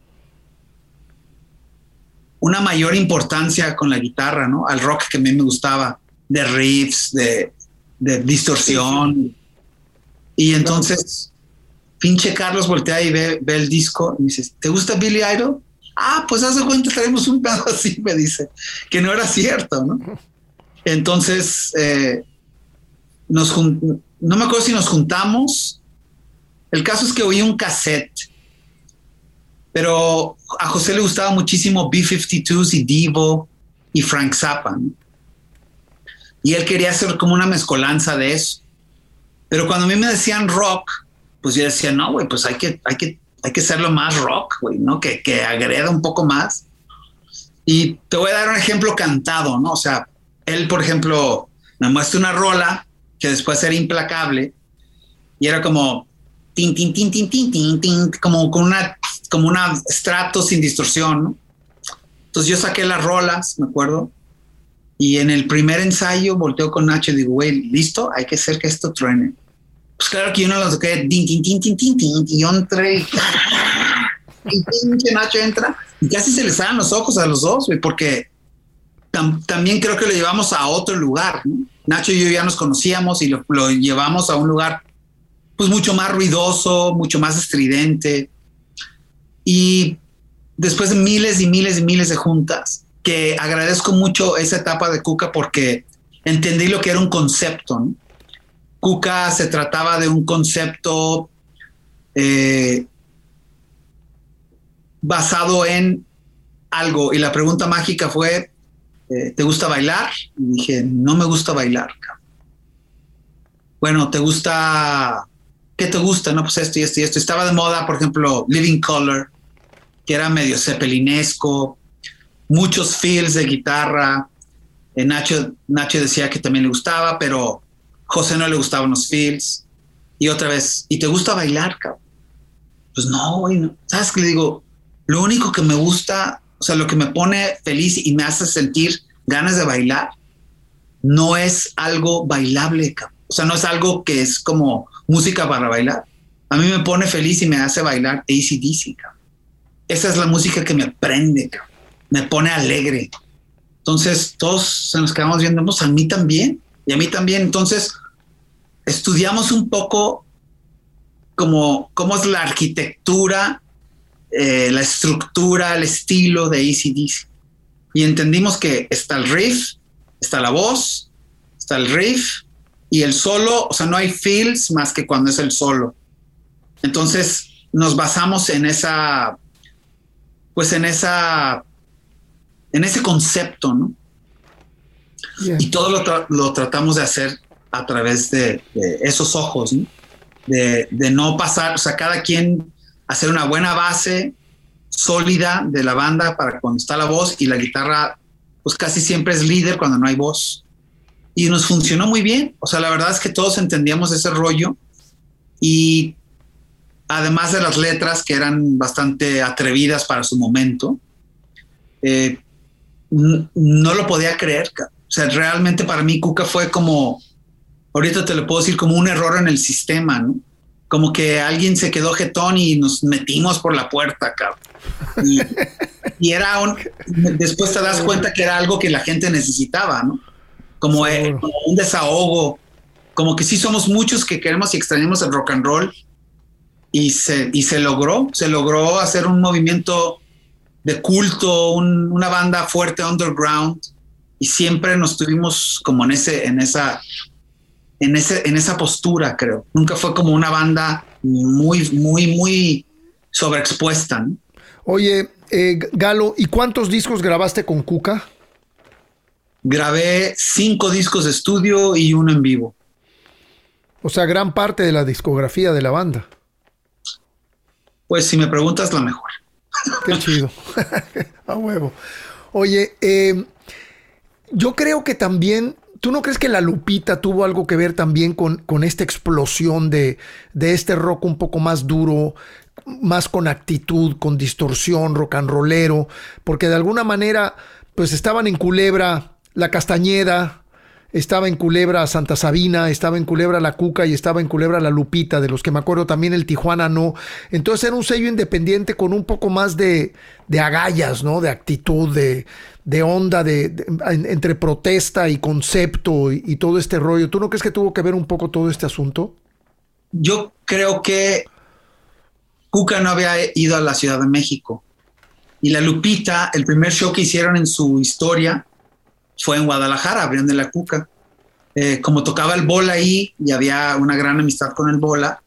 una mayor importancia con la guitarra, ¿no? Al rock que a mí me gustaba, de riffs, de, de distorsión. Y entonces, pinche Carlos voltea y ve, el disco y dice, ¿te gusta Billy Idol? Ah, pues hace cuenta, tenemos un pedo así, me dice, que no era cierto, ¿no? Entonces, eh, nos no me acuerdo si nos juntamos. El caso es que oí un cassette, pero a José le gustaba muchísimo B-52s y Divo y Frank Zappa. Y él quería hacer como una mezcolanza de eso. Pero cuando a mí me decían rock, pues yo decía, no, güey, pues hay que, hay que, hay que hacerlo más rock, güey, ¿no? Que, que agreda un poco más. Y te voy a dar un ejemplo cantado, ¿no? O sea, él, por ejemplo, me muestra una rola que después era implacable y era como tin, tin, tin, tin, tin, tin, tin, como con una, como una estrato sin distorsión, ¿no? Entonces yo saqué las rolas, me acuerdo, y en el primer ensayo volteo con Nacho y digo, güey, listo, hay que hacer que esto truene. Pues claro que yo no lo toqué, tin, y yo entré y, pinche Nacho entra y casi se le salen los ojos a los dos, güey, porque también creo que lo llevamos a otro lugar. ¿no? Nacho y yo ya nos conocíamos y lo, lo, llevamos a un lugar pues mucho más ruidoso, mucho más estridente. Y después de miles y miles y miles de juntas, que agradezco mucho esa etapa de Cuca porque entendí lo que era un concepto. ¿no? Cuca se trataba de un concepto eh, basado en algo y la pregunta mágica fue, eh, ¿te gusta bailar? Y dije, no me gusta bailar. Bueno, ¿te gusta? ¿Qué te gusta? No, pues esto y esto y esto. Estaba de moda, por ejemplo, Living Color, que era medio cepelinesco, muchos feels de guitarra. Eh, Nacho, Nacho decía que también le gustaba, pero José no le gustaban los feels. Y otra vez, ¿y te gusta bailar, cabrón? Pues no, güey, no. ¿Sabes qué le digo? Lo único que me gusta, o sea, lo que me pone feliz y me hace sentir ganas de bailar, no es algo bailable, cabrón. O sea, no es algo que es como música para bailar. A mí me pone feliz y me hace bailar ACDC, cabrón. Esa es la música que me prende, cabrón me pone alegre. Entonces todos se nos quedamos viendo, pues a mí también, y a mí también. Entonces estudiamos un poco cómo es la arquitectura, eh, la estructura, el estilo de ACDC. Y entendimos que está el riff, está la voz, está el riff y el solo, o sea, no hay feels más que cuando es el solo. Entonces nos basamos en esa, pues en esa en ese concepto, ¿no? Y todo lo, tratamos de hacer a través de, esos ojos, ¿no? De, no pasar, o sea, cada quien hacer una buena base sólida de la banda para cuando está la voz y la guitarra, pues casi siempre es líder cuando no hay voz. Y nos funcionó muy bien. O sea, la verdad es que todos entendíamos ese rollo y además de las letras que eran bastante atrevidas para su momento, eh, no lo podía creer. O sea, realmente para mí Cuca fue como, ahorita te lo puedo decir, como un error en el sistema, ¿no? Como que alguien se quedó jetón y nos metimos por la puerta, cabrón. Y, era un, después te das cuenta que era algo que la gente necesitaba, ¿no? Como, eh, como un desahogo, como que sí somos muchos que queremos y extrañamos el rock and roll y se, y se logró, se logró hacer un movimiento de culto, una banda fuerte underground y siempre nos tuvimos como en ese, en esa, en, ese, en esa postura, creo. Nunca fue como una banda muy, muy, muy sobreexpuesta. Oye, eh, Galo, ¿y cuántos discos grabaste con Cuca? Grabé cinco discos de estudio y uno en vivo. O sea, gran parte de la discografía de la banda. Pues si me preguntas, la mejor. Qué chido. A huevo. Oye, eh, yo creo que también ¿Tú no crees que la Lupita tuvo algo que ver también con, con esta explosión de, de, este rock un poco más duro, más con actitud, con distorsión, rock and rollero? Porque de alguna manera, pues estaban en Culebra la Castañeda, estaba en Culebra Santa Sabina, estaba en Culebra La Cuca y estaba en Culebra La Lupita, de los que me acuerdo también el Tijuana no. Entonces era un sello independiente con un poco más de, de agallas, ¿no? De actitud, de, de onda, de, entre protesta y concepto y, y todo este rollo. ¿Tú no crees que tuvo que ver un poco todo este asunto? Yo creo que Cuca no había ido a la Ciudad de México. Y la Lupita, el primer show que hicieron en su historia, fue en Guadalajara, abriendo la Cuca. Eh, como tocaba el bola ahí y había una gran amistad con el bola,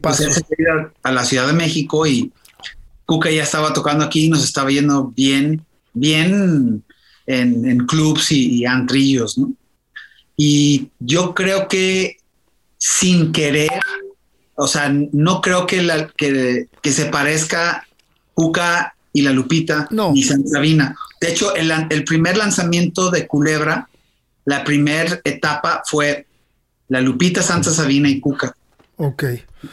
pues él se a, a la Ciudad de México y Cuca ya estaba tocando aquí y nos estaba yendo bien, bien en, en clubs y, y, antrillos, ¿no? Y yo creo que sin querer, o sea, no creo que, la, que, que se parezca Cuca y la Lupita no. ni Santa Sabina. De hecho, el, el, primer lanzamiento de Culebra, la primera etapa fue la Lupita, Santa Sabina y Cuca. Ok.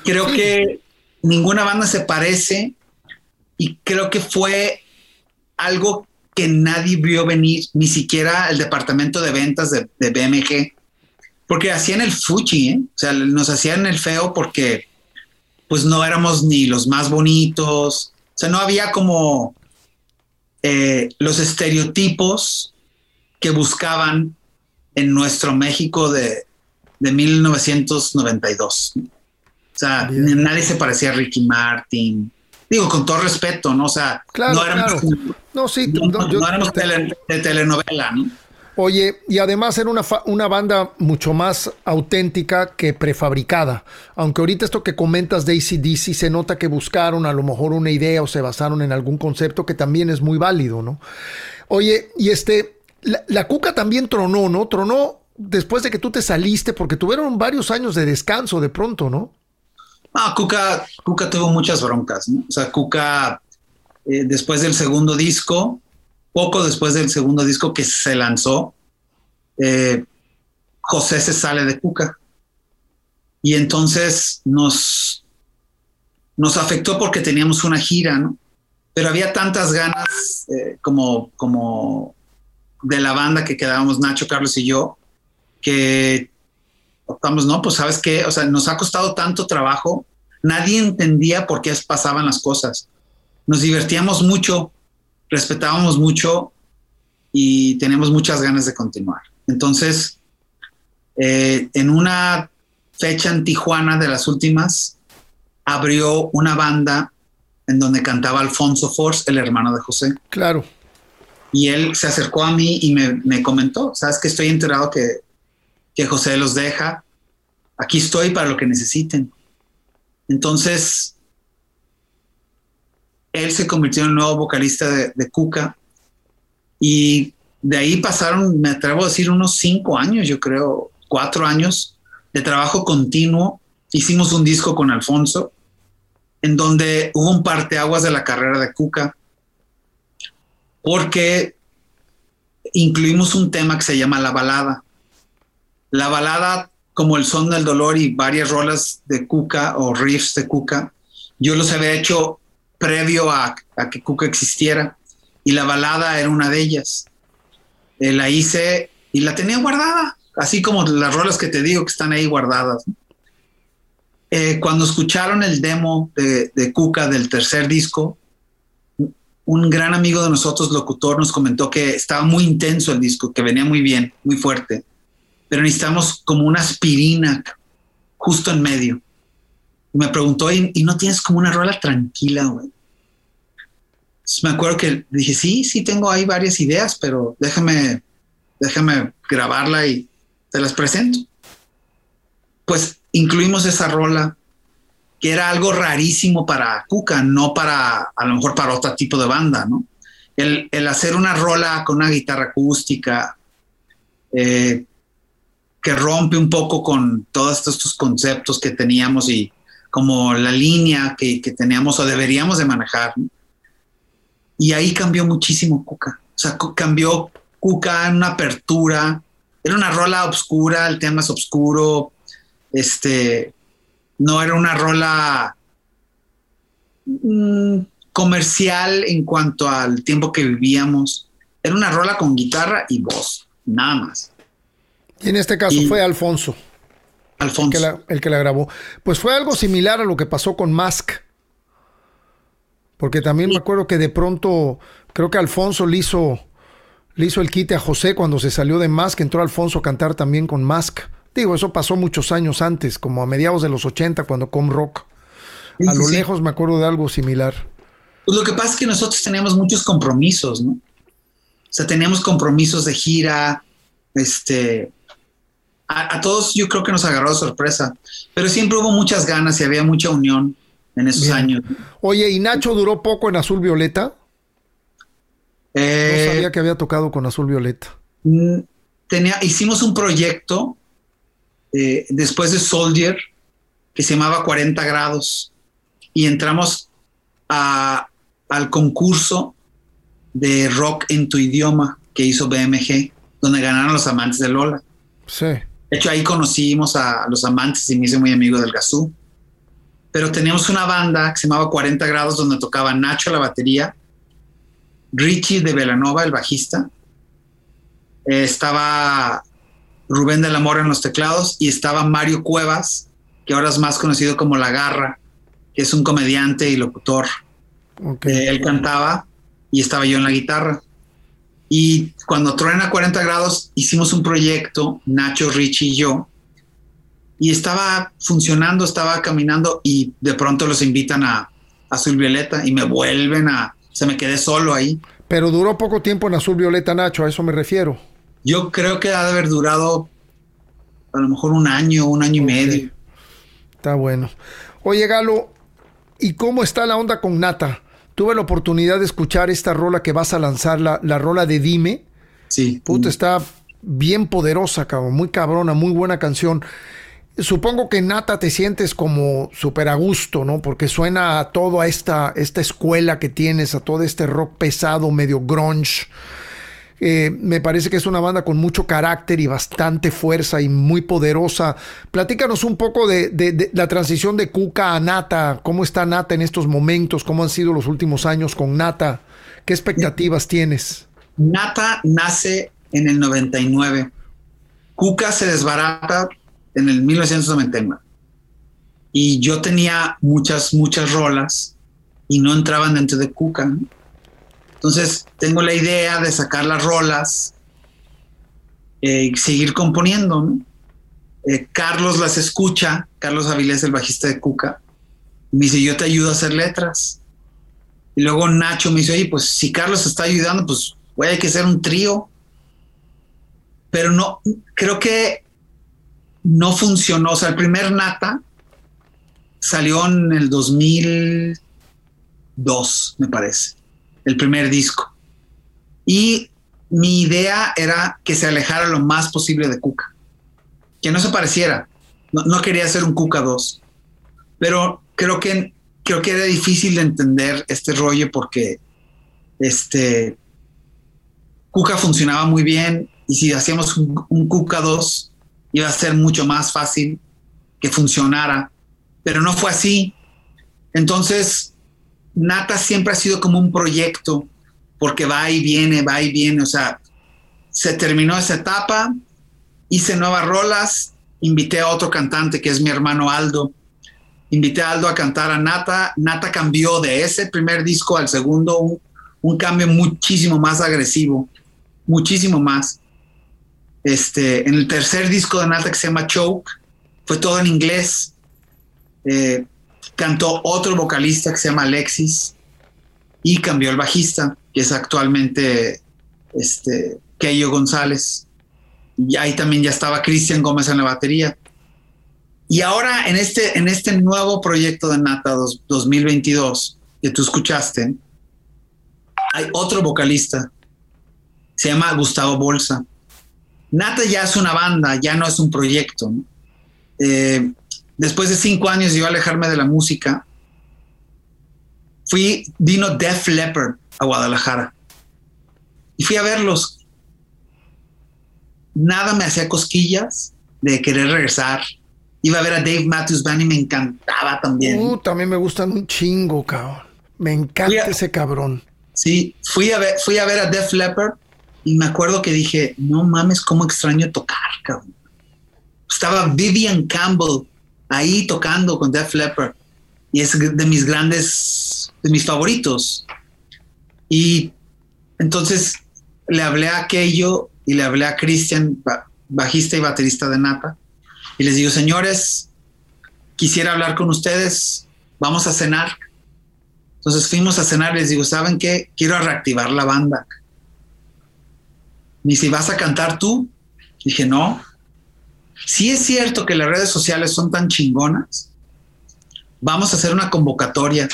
Creo que ninguna banda se parece y creo que fue algo que nadie vio venir, ni siquiera el departamento de ventas de, de BMG, porque hacían el fuchi, ¿eh? o sea, nos hacían el feo porque pues no éramos ni los más bonitos, o sea, no había como eh, los estereotipos que buscaban en nuestro México de, de 1992. O sea, Bien. nadie se parecía a Ricky Martin. Digo, con todo respeto, ¿no? O sea, claro, no éramos, claro. no, sí, no, no, yo, no éramos tele, de telenovela, ¿no? Oye, y además era una, una, banda mucho más auténtica que prefabricada. Aunque ahorita esto que comentas de ACDC se nota que buscaron a lo mejor una idea o se basaron en algún concepto que también es muy válido, ¿no? Oye, y este, la, Cuca también tronó, ¿no? Tronó después de que tú te saliste porque tuvieron varios años de descanso de pronto, ¿no? Ah, Cuca, Cuca tuvo muchas broncas, ¿no? O sea, Cuca, eh, después del segundo disco, poco después del segundo disco que se lanzó, eh, José se sale de Cuca. Y entonces nos, nos afectó porque teníamos una gira, ¿no? Pero había tantas ganas eh, como, como de la banda que quedábamos Nacho, Carlos y yo, que optamos, no, pues sabes qué, o sea, nos ha costado tanto trabajo, nadie entendía por qué pasaban las cosas. Nos divertíamos mucho, respetábamos mucho y tenemos muchas ganas de continuar. Entonces, eh, en una fecha en Tijuana de las últimas, abrió una banda en donde cantaba Alfonso Force, el hermano de José. Claro. Y él se acercó a mí y me, me comentó, sabes que estoy enterado que, que José los deja, aquí estoy para lo que necesiten. Entonces, él se convirtió en el nuevo vocalista de, de, Cuca y de ahí pasaron, me atrevo a decir, unos cinco años, yo creo, cuatro años de trabajo continuo. Hicimos un disco con Alfonso en donde hubo un parteaguas de la carrera de Cuca porque incluimos un tema que se llama La Balada. La balada, como el son del dolor y varias rolas de Cuca o riffs de Cuca, yo los había hecho previo a, que Cuca existiera y la balada era una de ellas. Eh, la hice y la tenía guardada, así como las rolas que te digo que están ahí guardadas. Eh, cuando escucharon el demo de, de, Cuca del tercer disco, un gran amigo de nosotros, locutor, nos comentó que estaba muy intenso el disco, que venía muy bien, muy fuerte, pero necesitamos como una aspirina justo en medio me preguntó, ¿y, ¿y no tienes como una rola tranquila, güey? me acuerdo que dije, sí, sí tengo ahí varias ideas, pero déjame, déjame grabarla y te las presento. pues incluimos esa rola que era algo rarísimo para Cuca, no para, a lo mejor para otro tipo de banda, ¿no? El, hacer una rola con una guitarra acústica eh, que rompe un poco con todos estos conceptos que teníamos y como la línea que, teníamos o deberíamos de manejar. Y ahí cambió muchísimo Cuca. O sea, cambió Cuca en una apertura. Era una rola oscura, el tema es oscuro. Este, no era una rola mm, comercial en cuanto al tiempo que vivíamos. Era una rola con guitarra y voz, nada más. Y en este caso fue Alfonso. Alfonso. El que, la, el que, la, grabó. Pues fue algo similar a lo que pasó con Mask. Porque también me acuerdo que de pronto, creo que Alfonso le hizo, le hizo el quite a José cuando se salió de Mask. Entró Alfonso a cantar también con Mask. Digo, eso pasó muchos años antes, como a mediados de los 80, cuando Com Rock. A lo lejos me acuerdo de algo similar. Pues lo que pasa es que nosotros teníamos muchos compromisos, ¿no? O sea, teníamos compromisos de gira, este, a, todos yo creo que nos agarró de sorpresa, pero siempre hubo muchas ganas y había mucha unión en esos años. Oye, ¿y Nacho duró poco en Azul Violeta? Eh, no sabía que había tocado con Azul Violeta. Mm, tenía, hicimos un proyecto eh, después de Soldier que se llamaba 40 grados y entramos a, al concurso de rock en tu idioma que hizo BMG, donde ganaron los amantes de Lola. Sí. De hecho, ahí conocimos a los amantes y me hice muy amigo del Gazú. Pero teníamos una banda que se llamaba 40 grados donde tocaba Nacho la batería, Richie de Velanova, el bajista, eh, estaba Rubén del Amor en los teclados y estaba Mario Cuevas, que ahora es más conocido como La Garra, que es un comediante y locutor. Eh, él cantaba y estaba yo en la guitarra. Y cuando truena 40 grados, hicimos un proyecto, Nacho, Richie y yo, y estaba funcionando, estaba caminando y de pronto los invitan a Azul Violeta y me vuelven a, se me quedé solo ahí. Pero duró poco tiempo en Azul Violeta, Nacho, a eso me refiero. Yo creo que ha de haber durado a lo mejor un año, un año y medio. Está bueno. Oye, Galo, ¿y cómo está la onda con Nata? Tuve la oportunidad de escuchar esta rola que vas a lanzar, la, la rola de Dime. Sí. Puta, está bien poderosa, cabrón, muy cabrona, muy buena canción. Supongo que Nata te sientes como súper a gusto, ¿no? Porque suena a toda esta, esta escuela que tienes, a todo este rock pesado, medio grunge. Eh, me parece que es una banda con mucho carácter y bastante fuerza y muy poderosa. Platícanos un poco de, la transición de Cuca a Nata. ¿Cómo está Nata en estos momentos? ¿Cómo han sido los últimos años con Nata? ¿Qué expectativas tienes? Nata nace en el 99. Cuca se desbarata en el 1999. Y yo tenía muchas, muchas rolas y no entraban dentro de Cuca. Entonces tengo la idea de sacar las rolas, y eh, seguir componiendo. Eh, Carlos las escucha, Carlos Avilés, el bajista de Cuca, me dice, yo te ayudo a hacer letras. Y luego Nacho me dice, oye, pues si Carlos está ayudando, pues puede que ser un trío. Pero no, creo que no funcionó. O sea, el primer Nata salió en el 2002, me parece el primer disco. Y mi idea era que se alejara lo más posible de Cuca, que no se pareciera. No, quería hacer un Cuca 2, pero creo que, creo que era difícil de entender este rollo porque este, Cuca funcionaba muy bien y si hacíamos un, un Cuca 2 iba a ser mucho más fácil que funcionara, pero no fue así. Entonces Nata siempre ha sido como un proyecto, porque va y viene, va y viene, o sea, se terminó esa etapa, hice nuevas rolas, invité a otro cantante que es mi hermano Aldo, invité a Aldo a cantar a Nata, Nata cambió de ese primer disco al segundo, un, cambio muchísimo más agresivo, muchísimo más. Este, en el tercer disco de Nata que se llama Choke, fue todo en inglés. Eh, cantó otro vocalista que se llama Alexis y cambió el bajista, que es actualmente este, Keyo González. Y ahí también ya estaba Cristian Gómez en la batería. Y ahora en este, en este nuevo proyecto de Nata 2022 que tú escuchaste, hay otro vocalista, se llama Gustavo Bolsa. Nata ya es una banda, ya no es un proyecto. Eh, después de cinco años de yo alejarme de la música, fui, vino Def Leppard a Guadalajara y fui a verlos. Nada me hacía cosquillas de querer regresar. Iba a ver a Dave Matthews Band y me encantaba también. Uh, también me gustan un chingo, cabrón. Me encanta ese cabrón. Sí, fui a ver, fui a ver a Def Leppard y me acuerdo que dije, no mames, cómo extraño tocar, cabrón. Estaba Vivian Campbell ahí tocando con Def Leppard y es de mis grandes, de mis favoritos. Y entonces le hablé a aquello y le hablé a Christian, bajista y baterista de Nata, y les digo, señores, quisiera hablar con ustedes, vamos a cenar. Entonces fuimos a cenar les digo, ¿saben qué? Quiero reactivar la banda. Ni si vas a cantar tú. Dije, no. Si es cierto que las redes sociales son tan chingonas, vamos a hacer una convocatoria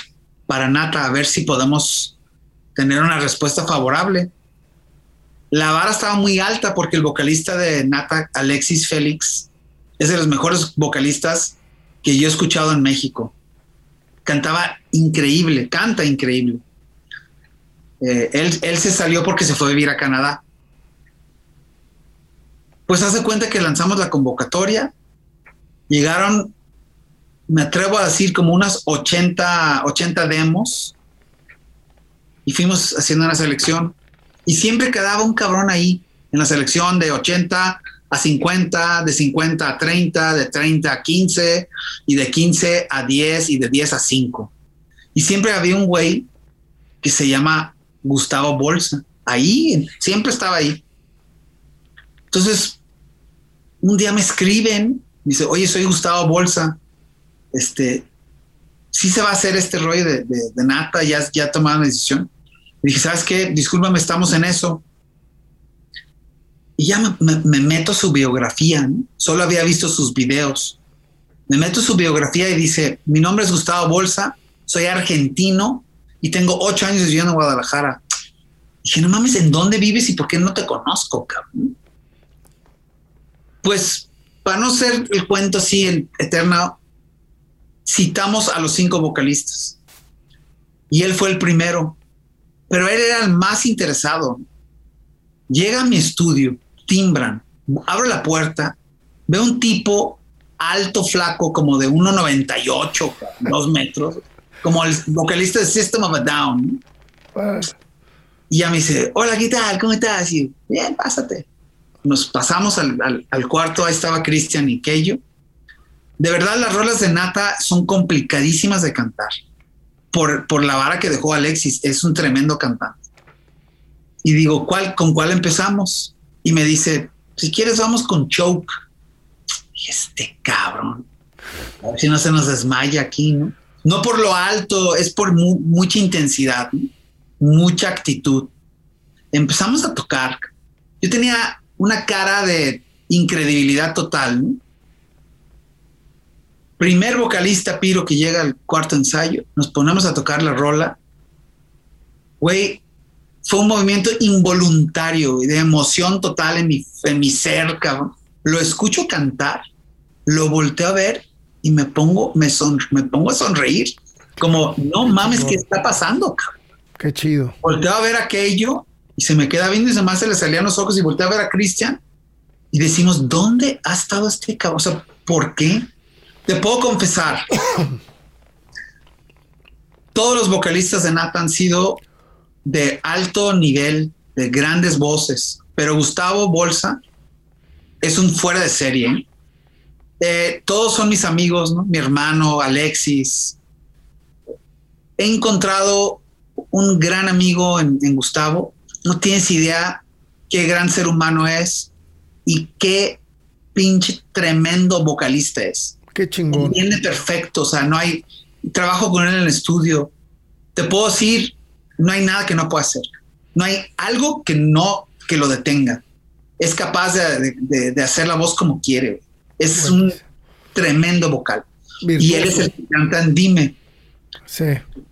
para Nata a ver si podemos tener una respuesta favorable. La vara estaba muy alta porque el vocalista de Nata, Alexis Félix, es de los mejores vocalistas que yo he escuchado en México. Cantaba increíble, canta increíble. Eh, él, él se salió porque se fue a vivir a Canadá. Pues hace cuenta que lanzamos la convocatoria, llegaron, me atrevo a decir, como unas 80, 80 demos y fuimos haciendo una selección. Y siempre quedaba un cabrón ahí en la selección de 80 a 50, de 50 a 30, de 30 a 15 y de 15 a 10 y de 10 a 5. Y siempre había un güey que se llama Gustavo Bolsa. Ahí, siempre estaba ahí. Entonces, un día me escriben, dice, oye, soy Gustavo Bolsa. Este, sí se va a hacer este rollo de, nata, ya, ya tomaron la decisión. Y dije, ¿sabes qué? Discúlpame, estamos en eso y ya me, meto su biografía, solo había visto sus videos. Me meto su biografía y dice, mi nombre es Gustavo Bolsa, soy argentino y tengo ocho años viviendo en Guadalajara. Dije, no mames, ¿en dónde vives y por qué no te conozco, cabrón? Pues, para no ser el cuento así eterno, citamos a los cinco vocalistas. Y él fue el primero, pero él era el más interesado. Llega a mi estudio timbran, abro la puerta, veo un tipo alto, flaco, como de 1,98, dos metros, como el vocalista de System of a Down. Y ya me dice, hola, ¿qué tal? ¿Cómo estás? Y bien, pásate. Nos pasamos al, cuarto, ahí estaba Cristian y Keyo. De verdad, las rolas de Nata son complicadísimas de cantar. Por, por la vara que dejó Alexis, es un tremendo cantante. Y digo, ¿cuál, ¿con cuál empezamos? y me dice, si quieres vamos con choke. Y este cabrón, a ver si no se nos desmaya aquí, ¿no? No por lo alto, es por mucha intensidad, mucha actitud. Empezamos a tocar. Yo tenía una cara de incredibilidad total. Primer vocalista Piro que llega al cuarto ensayo, nos ponemos a tocar la rola. Güey, fue un movimiento involuntario y de emoción total en mi, en mi ser, cabrón. Lo escucho cantar, lo volteo a ver y me pongo, me, son, me pongo a sonreír. Como, no mames, ¿qué está pasando? Cabrón? Qué chido. Volteo a ver aquello y se me queda viendo y se más se le salían los ojos y volteo a ver a Cristian y decimos, ¿dónde ha estado este cabrón? O sea, ¿por qué? Te puedo confesar, todos los vocalistas de Nat han sido de alto nivel, de grandes voces, pero Gustavo Bolsa es un fuera de serie. Eh, todos son mis amigos, mi hermano Alexis. He encontrado un gran amigo en, Gustavo. No tienes idea qué gran ser humano es y qué pinche tremendo vocalista es. Qué chingón. Viene perfecto, o sea, no hay. Trabajo con él en el estudio. Te puedo decir no hay nada que no pueda hacer. No hay algo que no que lo detenga. Es capaz de, hacer la voz como quiere. Es un tremendo vocal. Y él es el que canta en Dime. Sí,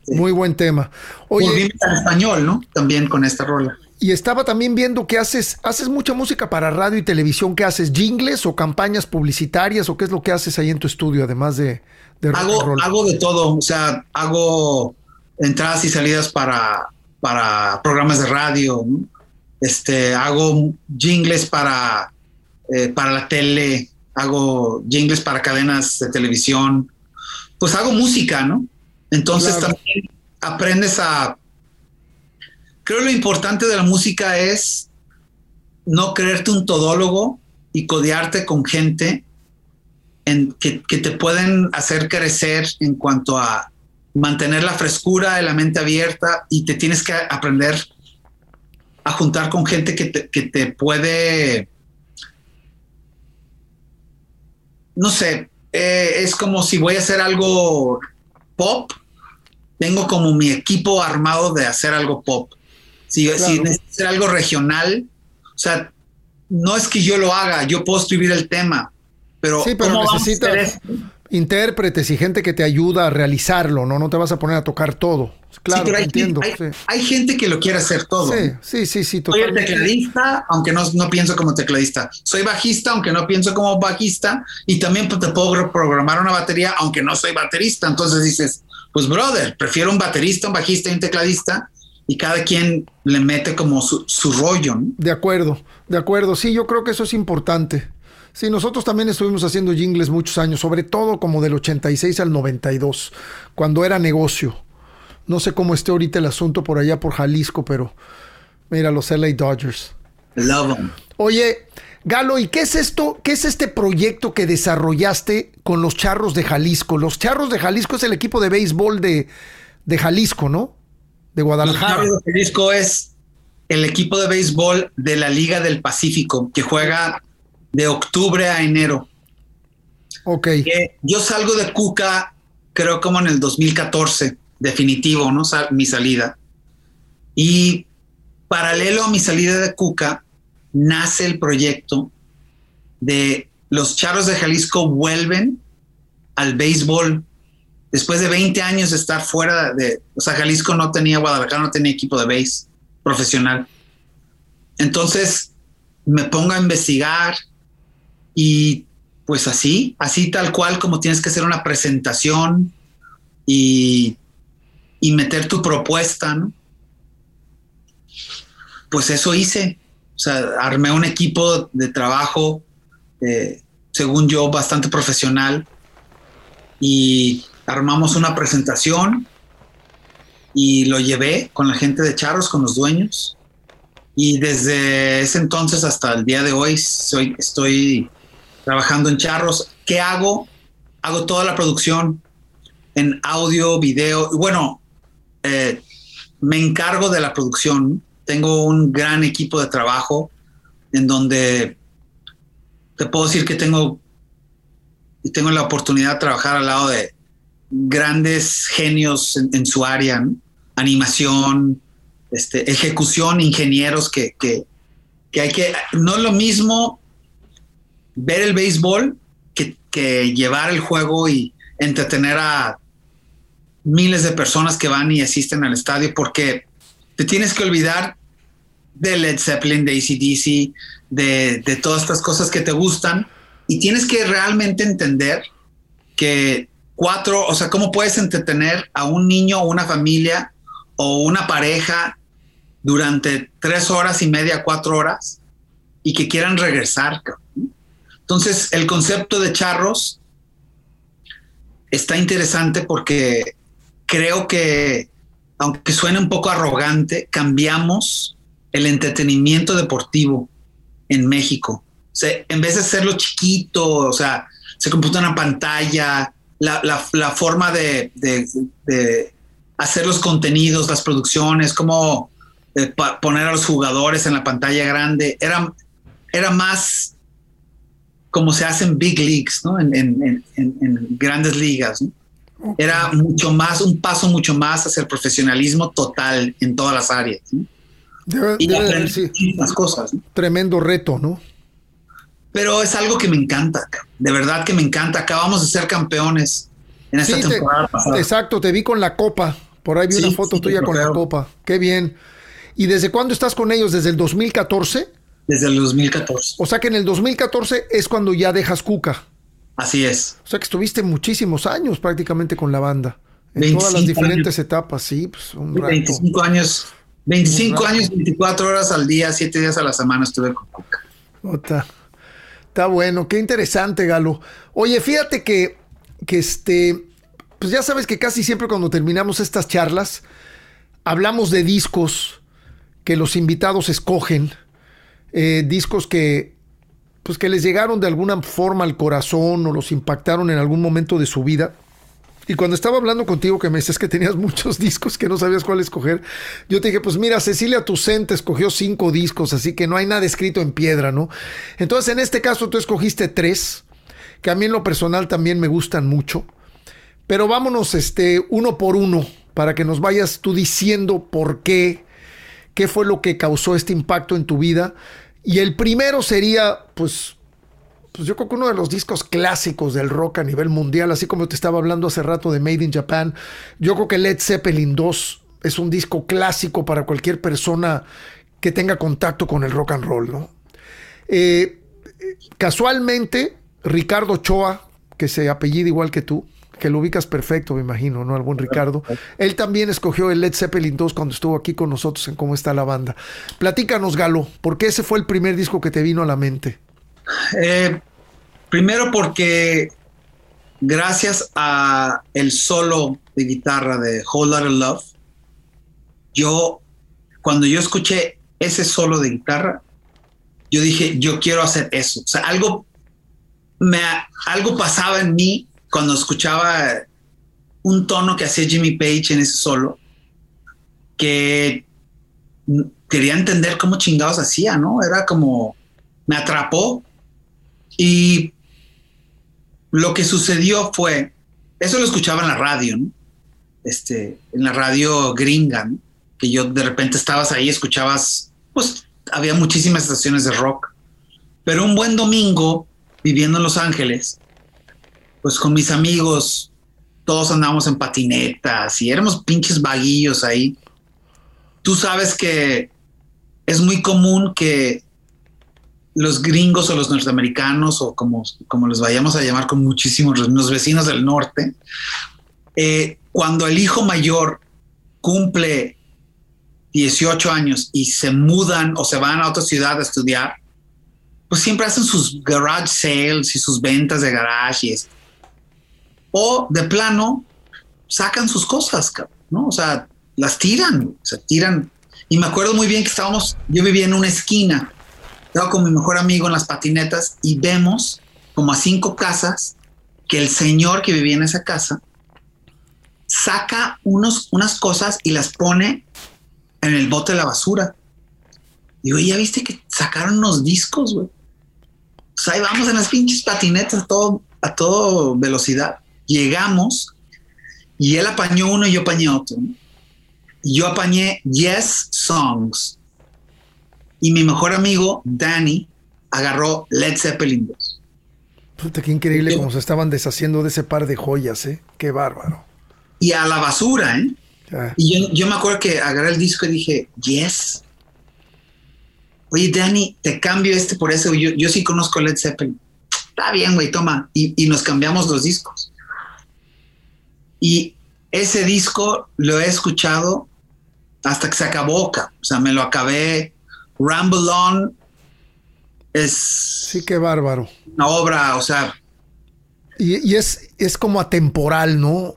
muy buen tema. Oye, Dime en español, ¿no? También con esta rola. Y estaba también viendo que haces, haces mucha música para radio y televisión. ¿Qué haces? ¿Jingles o campañas publicitarias? ¿O qué es lo que haces ahí en tu estudio, además de, de hago, hago de todo. O sea, hago entradas y salidas para, para programas de radio. Este, hago jingles para, eh, para la tele. Hago jingles para cadenas de televisión. Pues hago música, ¿no? Entonces también aprendes a creo lo importante de la música es no creerte un todólogo y codearte con gente en, que, te pueden hacer crecer en cuanto a mantener la frescura de la mente abierta y te tienes que aprender a juntar con gente que te, puede, no sé, eh, es como si voy a hacer algo pop, tengo como mi equipo armado de hacer algo pop. Si, necesita algo regional, o sea, no es que yo lo haga, yo puedo escribir el tema, pero, sí, pero necesitas intérpretes y gente que te ayuda a realizarlo, ¿no? No te vas a poner a tocar todo. Claro, hay, entiendo. Hay, gente que lo quiere hacer todo. Sí, sí, sí, sí. Soy tecladista, aunque no, no pienso como tecladista. Soy bajista, aunque no pienso como bajista. Y también pues, te puedo programar una batería, aunque no soy baterista. Entonces dices, pues brother, prefiero un baterista, un bajista y un tecladista y cada quien le mete como su, rollo. De acuerdo, de acuerdo. Sí, yo creo que eso es importante. Sí, nosotros también estuvimos haciendo jingles muchos años, sobre todo como del 86 al 92, cuando era negocio. No sé cómo esté ahorita el asunto por allá por Jalisco, pero mira, los LA Dodgers. Love them. Oye, Galo, ¿y qué es esto? ¿Qué es este proyecto que desarrollaste con los Charros de Jalisco? Los Charros de Jalisco es el equipo de béisbol de, de Jalisco, ¿no? De Guadalajara. Los Jalisco es el equipo de béisbol de la Liga del Pacífico que juega de octubre a enero. Ok. yo salgo de Cuca, creo como en el 2014, definitivo, ¿no? mi salida. Y paralelo a mi salida de Cuca, nace el proyecto de los Charros de Jalisco vuelven al béisbol después de 20 años de estar fuera de, o sea, Jalisco no tenía, Guadalajara no tenía equipo de base profesional. Entonces me pongo a investigar y pues así, así tal cual como tienes que hacer una presentación y, y meter tu propuesta, ¿no? Pues eso hice. O sea, armé un equipo de trabajo, eh, según yo, bastante profesional y armamos una presentación y lo llevé con la gente de Charros, con los dueños. Y desde ese entonces hasta el día de hoy soy, estoy trabajando en Charros. ¿Qué hago? Hago toda la producción en audio, video. Bueno, eh, me encargo de la producción. Tengo un gran equipo de trabajo en donde te puedo decir que tengo, tengo la oportunidad de trabajar al lado de grandes genios en, su área, animación, este, ejecución, ingenieros que, que, hay que, no es lo mismo ver el béisbol que, llevar el juego y entretener a miles de personas que van y asisten al estadio porque te tienes que olvidar de Led Zeppelin, de ACDC, de, de todas estas cosas que te gustan y tienes que realmente entender que cuatro, o sea, ¿cómo puedes entretener a un niño o una familia o una pareja durante tres horas y media, cuatro horas y que quieran regresar? Entonces, el concepto de charros está interesante porque creo que, aunque suene un poco arrogante, cambiamos el entretenimiento deportivo en México. O sea, en vez de hacerlo chiquito, o sea, se computa una pantalla, la, forma de, hacer los contenidos, las producciones, cómo eh, poner a los jugadores en la pantalla grande, era, era más como se hace en big leagues, ¿no? en, grandes ligas. Era mucho más, un paso mucho más hacia el profesionalismo total en todas las áreas. y las cosas. Tremendo reto, ¿no? Pero es algo que me encanta, de verdad que me encanta. Acabamos de ser campeones en esta temporada pasada. Exacto, te vi con la copa. Por ahí vi una foto tuya con la copa. Qué bien. ¿Y desde cuándo estás con ellos? ¿Desde el 2014? Desde el 2014. O sea que en el 2014 es cuando ya dejas Cuca. Así es. O sea que estuviste muchísimos años prácticamente con la banda. En todas las diferentes etapas, sí, pues un 25 años. 25 años, 24 horas al día, 7 días a la semana estuve con Cuca. Está bueno, qué interesante, Galo. Oye, fíjate que, que este, pues ya sabes que casi siempre cuando terminamos estas charlas, hablamos de discos que los invitados escogen, eh, discos que, pues que les llegaron de alguna forma al corazón o los impactaron en algún momento de su vida. Y cuando estaba hablando contigo que me dices que tenías muchos discos que no sabías cuál escoger, yo te dije, pues mira, Cecilia Tucente escogió cinco discos, así que no hay nada escrito en piedra, ¿no? Entonces, en este caso tú escogiste tres, que a mí en lo personal también me gustan mucho. Pero vámonos este, uno por uno, para que nos vayas tú diciendo por qué, qué fue lo que causó este impacto en tu vida. Y el primero sería, pues, pues yo creo que uno de los discos clásicos del rock a nivel mundial, así como te estaba hablando hace rato de Made in Japan, yo creo que Led Zeppelin 2 es un disco clásico para cualquier persona que tenga contacto con el rock and roll, ¿no? Eh, casualmente, Ricardo Choa, que se apellida igual que tú, que lo ubicas perfecto, me imagino, ¿no? Al buen Ricardo. Él también escogió el Led Zeppelin 2 cuando estuvo aquí con nosotros en Cómo está la banda. Platícanos, Galo, ¿por qué ese fue el primer disco que te vino a la mente? Eh, primero porque gracias a el solo de guitarra de Whole Lotta Love, yo, cuando yo escuché ese solo de guitarra, yo dije, yo quiero hacer eso. O sea, algo, me, algo pasaba en mí cuando escuchaba un tono que hacía Jimmy Page en ese solo, que quería entender cómo chingados hacía, ¿no? Era como, me atrapó y lo que sucedió fue, eso lo escuchaba en la radio. Este, en la radio gringa, que yo de repente estabas ahí, escuchabas, pues había muchísimas estaciones de rock, pero un buen domingo, viviendo en Los Ángeles, pues con mis amigos, todos andábamos en patinetas y éramos pinches vaguillos ahí. Tú sabes que es muy común que los gringos o los norteamericanos o como, como los vayamos a llamar con muchísimos los vecinos del norte, eh, cuando el hijo mayor cumple 18 años y se mudan o se van a otra ciudad a estudiar, pues siempre hacen sus garage sales y sus ventas de garage y esto. O de plano sacan sus cosas, ¿no? O sea, las tiran, se tiran. Y me acuerdo muy bien que estábamos, yo vivía en una esquina estaba con mi mejor amigo en las patinetas y vemos como a cinco casas que el señor que vivía en esa casa saca unos, unas cosas y las pone en el bote de la basura. Digo, ¿ya viste que sacaron unos discos, güey? O ahí vamos en las pinches patinetas a todo, a todo velocidad. Llegamos y él apañó uno y yo apañé otro. Y yo apañé Yes Songs y mi mejor amigo, Danny, agarró Led Zeppelin 2. Puta, qué increíble cómo se estaban deshaciendo de ese par de joyas, ¿eh? Qué bárbaro. Y a la basura, ¿eh? Y yo, me acuerdo que agarré el disco y dije, yes. Oye, Danny, te cambio este por. Yo, yo sí conozco Led Zeppelin. Está bien, güey, toma. Y, y nos cambiamos los discos. Y ese disco lo he escuchado hasta que se acabó. O sea, me lo acabé Ramble On es. Sí, qué bárbaro. Una obra, o sea. Y, es, es como atemporal, ¿no?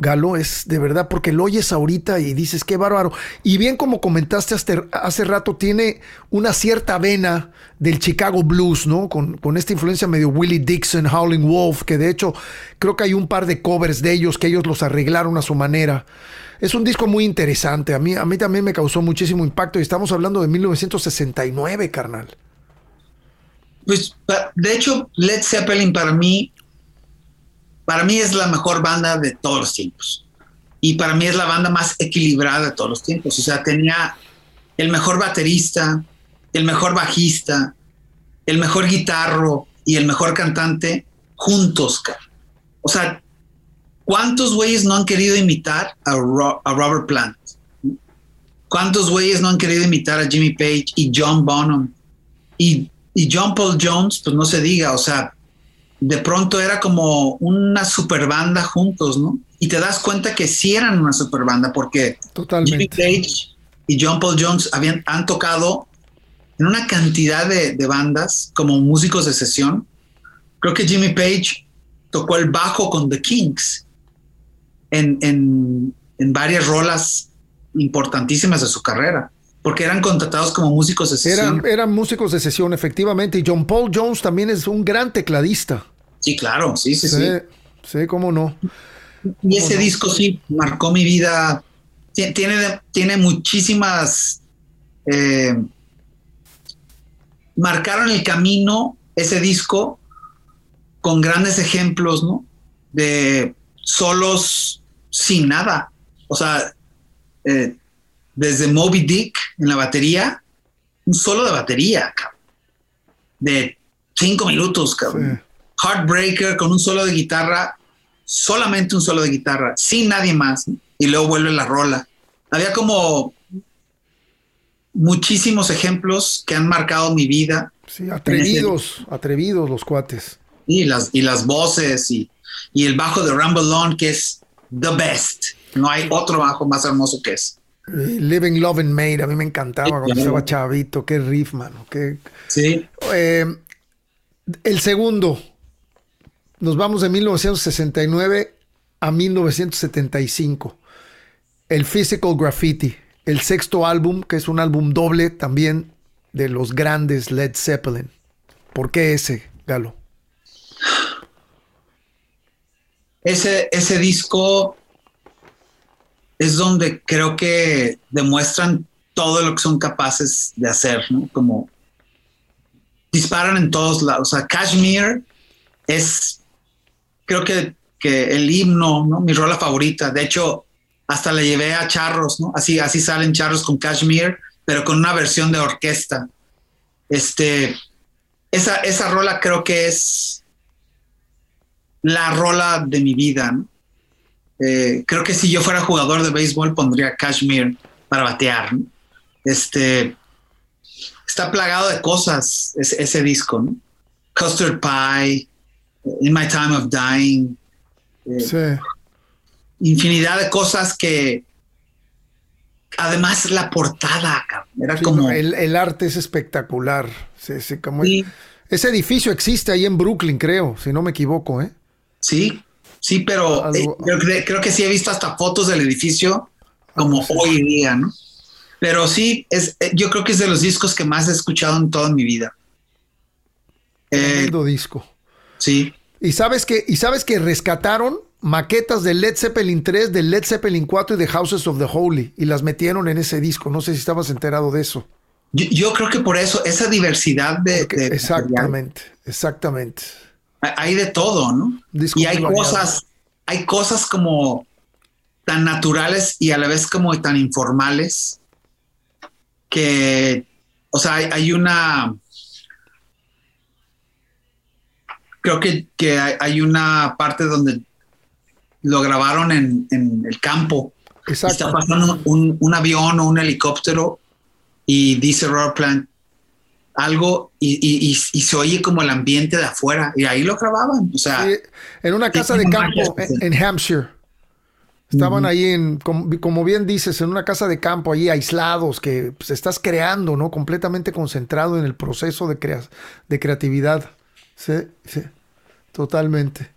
Galo, es de verdad, porque lo oyes ahorita y dices, qué bárbaro. Y bien como comentaste hace, rato, tiene una cierta vena del Chicago Blues, ¿no? Con, con, esta influencia medio Willie Dixon, Howling Wolf, que de hecho creo que hay un par de covers de ellos que ellos los arreglaron a su manera. Es un disco muy interesante. A mí, a mí también me causó muchísimo impacto y estamos hablando de 1969, carnal. Pues, de hecho, Led Zeppelin para mí, para mí es la mejor banda de todos los tiempos. Y para mí es la banda más equilibrada de todos los tiempos. O sea, tenía el mejor baterista, el mejor bajista, el mejor guitarro y el mejor cantante juntos, O sea, ¿cuántos güeyes no han querido imitar a, a Robert Plant? ¿Cuántos güeyes no han querido imitar a Jimmy Page y John Bonham? Y, y John Paul Jones, pues no se diga, o sea, de pronto era como una super banda juntos, ¿no? Y te das cuenta que sí eran una super banda porque Jimmy Page y John Paul Jones habían, han tocado en una cantidad de, bandas como músicos de sesión. Creo que Jimmy Page tocó el bajo con The Kings en, en varias rolas importantísimas de su carrera porque eran contratados como músicos de sesión. Eran, músicos de sesión, efectivamente. Y John Paul Jones también es un gran tecladista. Sí, claro, sí, sí, sí. Sí, cómo no. Y ese disco sí marcó mi vida. Tiene, tiene muchísimas. Eh, marcaron el camino ese disco con grandes ejemplos, ¿no? De solos sin nada. O sea, eh, desde Moby Dick en la batería, un solo de batería, de cinco minutos, cabrón. Heartbreaker con un solo de guitarra, solamente un solo de guitarra, sin nadie más, y luego vuelve la rola. Había como muchísimos ejemplos que han marcado mi vida. Sí, atrevidos, atrevidos los cuates. Y las, y las voces y, y el bajo de Rumble On, que es the best. No hay otro bajo más hermoso que es. Living, Love and Made, a mí me encantaba cuando estaba chavito, qué riff, mano. Qué... Sí. Eh, el segundo, nos vamos de 1969 a 1975. El Physical Graffiti, el sexto álbum, que es un álbum doble también de los grandes Led Zeppelin. ¿Por qué ese, Galo? Ese, ese disco es donde creo que demuestran todo lo que son capaces de hacer, ¿no? Como disparan en todos lados. O sea, Kashmir es, creo que, que el himno, ¿no? Mi rola favorita. De hecho, hasta le llevé a charros, ¿no? Así, así salen charros con Kashmir, pero con una versión de orquesta. Este, esa, esa rola creo que es la rola de mi vida, ¿no? Eh, creo que si yo fuera jugador de béisbol pondría Kashmir para batear. Este está plagado de cosas ese, disco. Custard Pie, In My Time of Dying. Eh, infinidad de cosas que además la portada era como el, arte es espectacular. Ese edificio existe ahí en Brooklyn, creo, si no me equivoco, ¿eh? Sí, Sí, pero eh, creo, que sí he visto hasta fotos del edificio como hoy día, ¿no? Pero sí, es, eh, yo creo que es de los discos que más he escuchado en toda mi vida. Eh, disco. Sí. Y sabes que, y sabes que rescataron maquetas de Led Zeppelin 3, de Led Zeppelin 4 y de Houses of the Holy y las metieron en ese disco. No sé si estabas enterado de eso. Yo, creo que por eso, esa diversidad de. exactamente, exactamente hay de todo, ¿no? y hay cosas, hay cosas como tan naturales y a la vez como tan informales que, o sea, hay, una, creo que, hay, una parte donde lo grabaron en, el campo. Está pasando un, un, avión o un helicóptero y dice Robert Plant, algo y, se oye como el ambiente de afuera y ahí lo grababan. O sea, en una casa de campo en, Hampshire. Estaban ahí en, como, bien dices, en una casa de campo ahí aislados que pues, estás creando, ¿no? Completamente concentrado en el proceso de, de creatividad. Sí, sí, totalmente.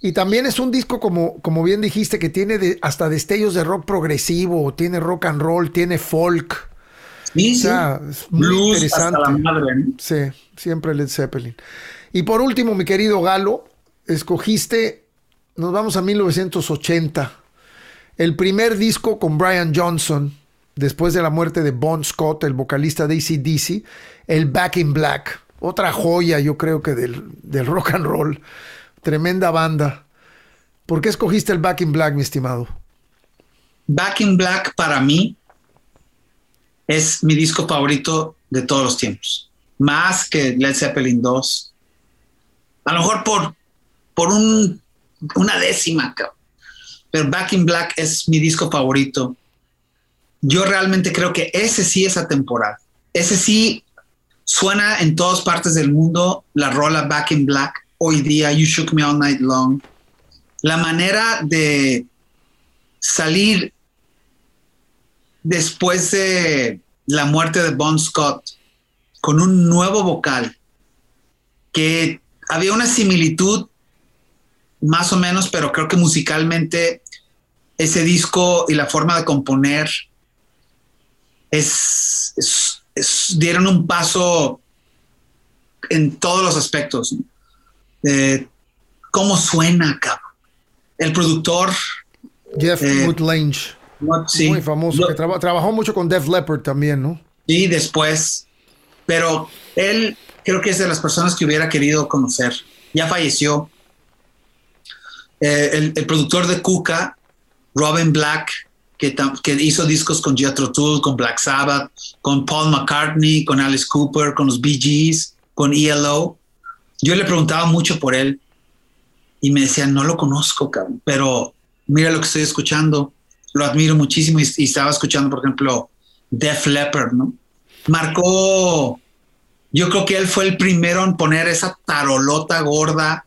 Y también es un disco, como, como bien dijiste, que tiene hasta destellos de rock progresivo, tiene rock and roll, tiene folk. Sí, muy interesante. Sí, siempre Led Zeppelin. Y por último, mi querido Galo, escogiste, nos vamos a 1980, el primer disco con Brian Johnson, después de la muerte de Bon Scott, el vocalista de ACDC, el Back in Black, otra joya yo creo que del, del rock and roll, tremenda banda. ¿Por qué escogiste el Back in Black, mi estimado? Back in Black para mí es mi disco favorito de todos los tiempos. más que Led Zeppelin 2. A lo mejor por, por un, una décima, pero Back in Black es mi disco favorito. Yo realmente creo que ese sí es atemporal. Ese sí suena en todas partes del mundo la rola Back in Black. Hoy día, You Shook Me All Night Long. La manera de salir después de la muerte de Bon Scott con un nuevo vocal que había una similitud más o menos, pero creo que musicalmente ese disco y la forma de componer es, dieron un paso en todos los aspectos. Eh, ¿Cómo suena, cabrón? El productor. Jeff eh, Woodlange. Muy famoso. que trabajó mucho con Def Leppard también, ¿no? Sí, después. Pero él creo que es de las personas que hubiera querido conocer. Ya falleció. Eh, el, productor de Kuka, Robin Black, que, que, hizo discos con Jethro Tull, con Black Sabbath, con Paul McCartney, con Alice Cooper, con los Bee Gees, con ELO. Yo le preguntaba mucho por él y me decían, no lo conozco, pero mira lo que estoy escuchando. Lo admiro muchísimo y, y estaba escuchando, por ejemplo, Def Leppard, ¿no? marcó, yo creo que él fue el primero en poner esa tarolota gorda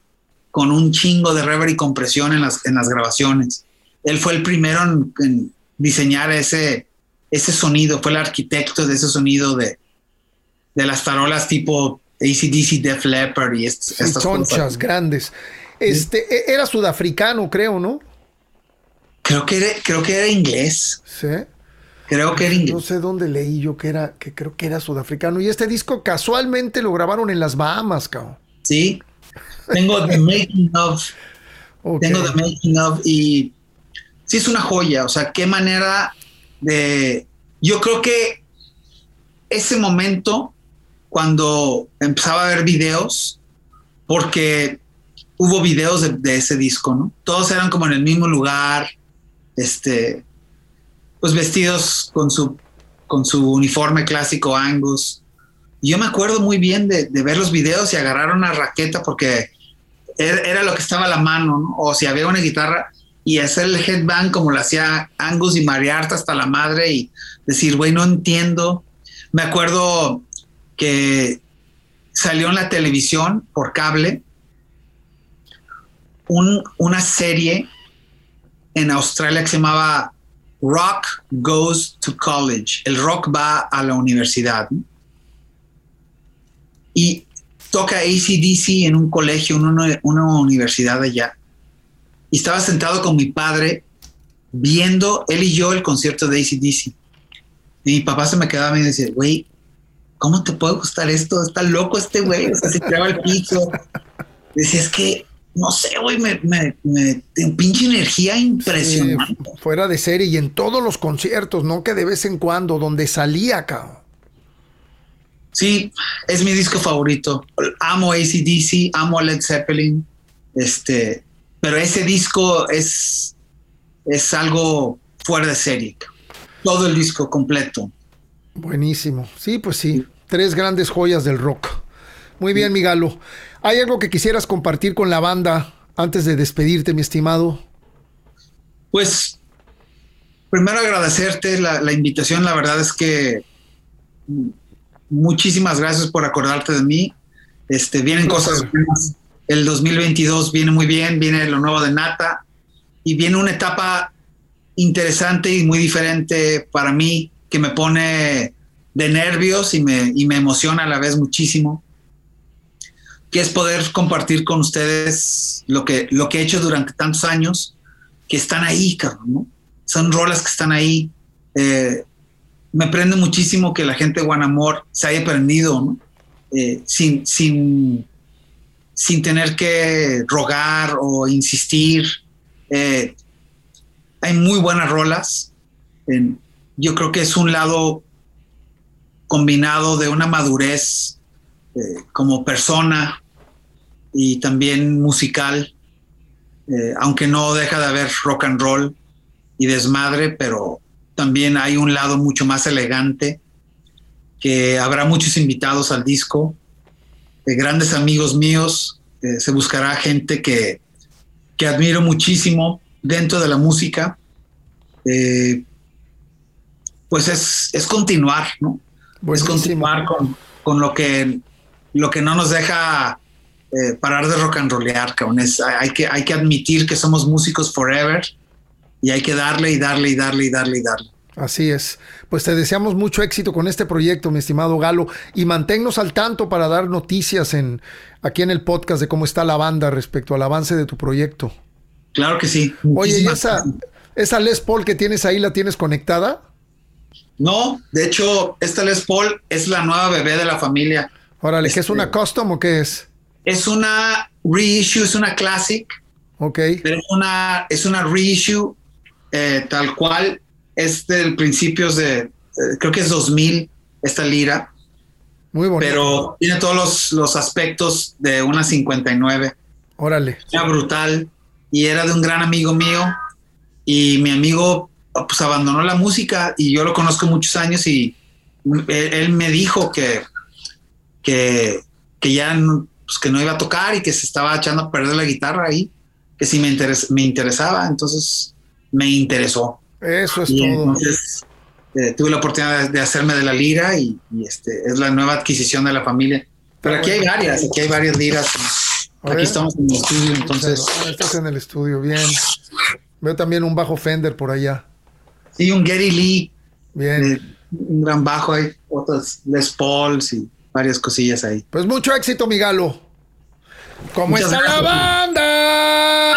con un chingo de reverb y compresión en las, en las grabaciones. Él fue el primero en, diseñar ese, ese sonido, fue el arquitecto de ese sonido de, de las tarolas tipo ACDC, Def Leppard y estas chonchas grandes. Este, e, era sudafricano, creo, ¿no? Creo que era, creo que era inglés. Sí. Creo que era No sé dónde leí yo que era, que creo que era sudafricano. Y este disco casualmente lo grabaron en las Bahamas, cabrón. Sí. Tengo The Making of. Tengo The Making of y sí es una joya. O sea, qué manera de. Yo creo que ese momento, cuando empezaba a ver videos, porque hubo videos de, de ese disco, ¿no? Todos eran como en el mismo lugar. Este, pues vestidos con su, con su uniforme clásico Angus. yo me acuerdo muy bien de, ver los videos y agarrar una raqueta porque era, lo que estaba a la mano, o si había una guitarra y hacer el headbang como lo hacía Angus y marearte hasta la madre y decir, güey, no entiendo. Me acuerdo que salió en la televisión por cable una serie en Australia que se llamaba Rock goes to college. El rock va a la universidad. Y toca ACDC en un colegio, una, universidad allá. Y estaba sentado con mi padre viendo él y yo el concierto de ACDC. Y mi papá se me quedaba y me decía, güey, ¿cómo te puede gustar esto? Está loco este güey. O sea, se tiraba el piso. Decía, es que no sé, güey, me, me, me pinche energía impresionante. fuera de serie y en todos los conciertos, no que de vez en cuando, donde salía, acá. Sí, es mi disco favorito. Amo ACDC, amo Led Zeppelin. Este, pero ese disco es, es algo fuera de serie. Todo el disco completo. Buenísimo. Sí, pues sí. Tres grandes joyas del rock. Muy bien, Migalo. ¿Hay algo que quisieras compartir con la banda antes de despedirte, mi estimado? Pues, primero agradecerte la, invitación. La verdad es que muchísimas gracias por acordarte de mí. Este, vienen cosas buenas. El 2022 viene muy bien, viene lo nuevo de Nata y viene una etapa interesante y muy diferente para mí que me pone de nervios y me, y me emociona a la vez muchísimo que es poder compartir con ustedes lo que, lo que he hecho durante tantos años, que están ahí, cabrón, ¿no? Son rolas que están ahí. Eh, me prende muchísimo que la gente de Guanamor se haya aprendido, ¿no? Eh, sin, sin, sin tener que rogar o insistir. Eh, hay muy buenas rolas. yo creo que es un lado combinado de una madurez como persona, y también musical, eh, aunque no deja de haber rock and roll y desmadre, pero también hay un lado mucho más elegante que habrá muchos invitados al disco, grandes amigos míos, se buscará gente que, que admiro muchísimo dentro de la música. pues es, es continuar, ¿no? Es continuar con, con lo que lo que no nos deja eh, parar de rock and rollear, hay, que, hay que admitir que somos músicos forever y hay que darle y darle y darle y darle y darle. Así es. Pues te deseamos mucho éxito con este proyecto, mi estimado Galo, y manténnos al tanto para dar noticias en, aquí en el podcast de cómo está la banda respecto al avance de tu proyecto. Claro que sí. Oye, ¿y esa, esa Les Paul que tienes ahí la tienes conectada? No, de hecho, esta Les Paul es la nueva bebé de la familia. Órale, ¿qué es una este, custom o qué es? Es una reissue, es una classic. Ok. Pero es una, es una reissue eh, tal cual. Es del principios de, eh, creo que es 2000, esta lira. Muy bonito. Pero tiene todos los, los aspectos de una 59. Órale. Era brutal. Y era de un gran amigo mío. Y mi amigo pues abandonó la música y yo lo conozco muchos años y él me dijo que que, que ya no, pues que no iba a tocar y que se estaba echando a perder la guitarra ahí, que sí me, me interesaba, entonces me interesó. Eso es todo. Entonces eh, tuve la oportunidad de, hacerme de la lira y, este, es la nueva adquisición de la familia. Pero aquí hay varias, aquí hay varias liras. Aquí estamos en el estudio, entonces. Estás en el estudio, bien. Veo también un bajo Fender por allá. Sí, un Gary Lee. Bien. Eh, un gran bajo, hay otras Les Pauls y varias cosillas ahí. Pues mucho éxito, mi galo. ¿Cómo está la banda?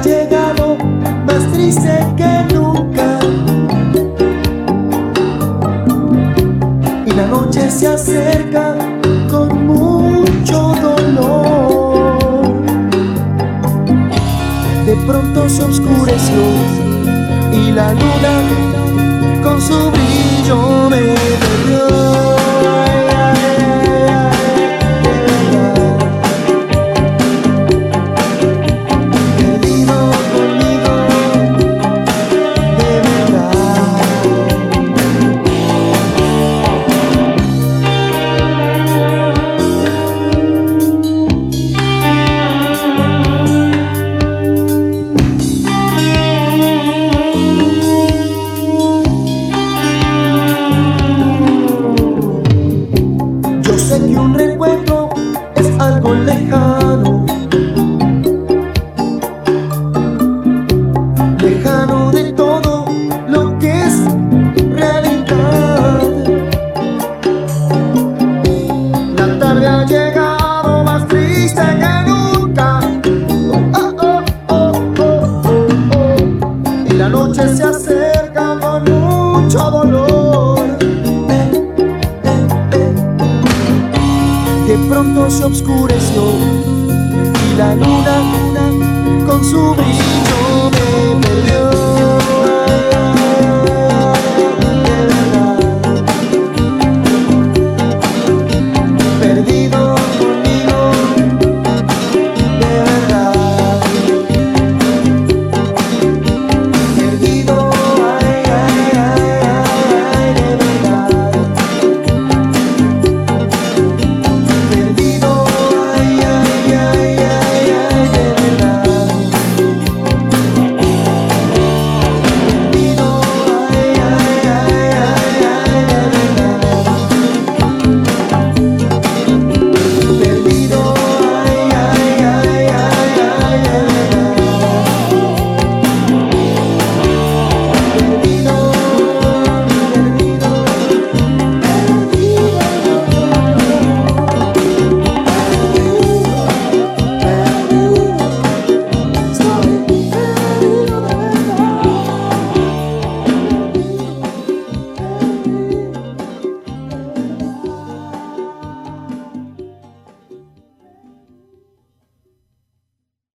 ha llegado, más triste que nunca. Y la noche se acerca con mucho dolor. De pronto se oscureció y la luna con su brillo me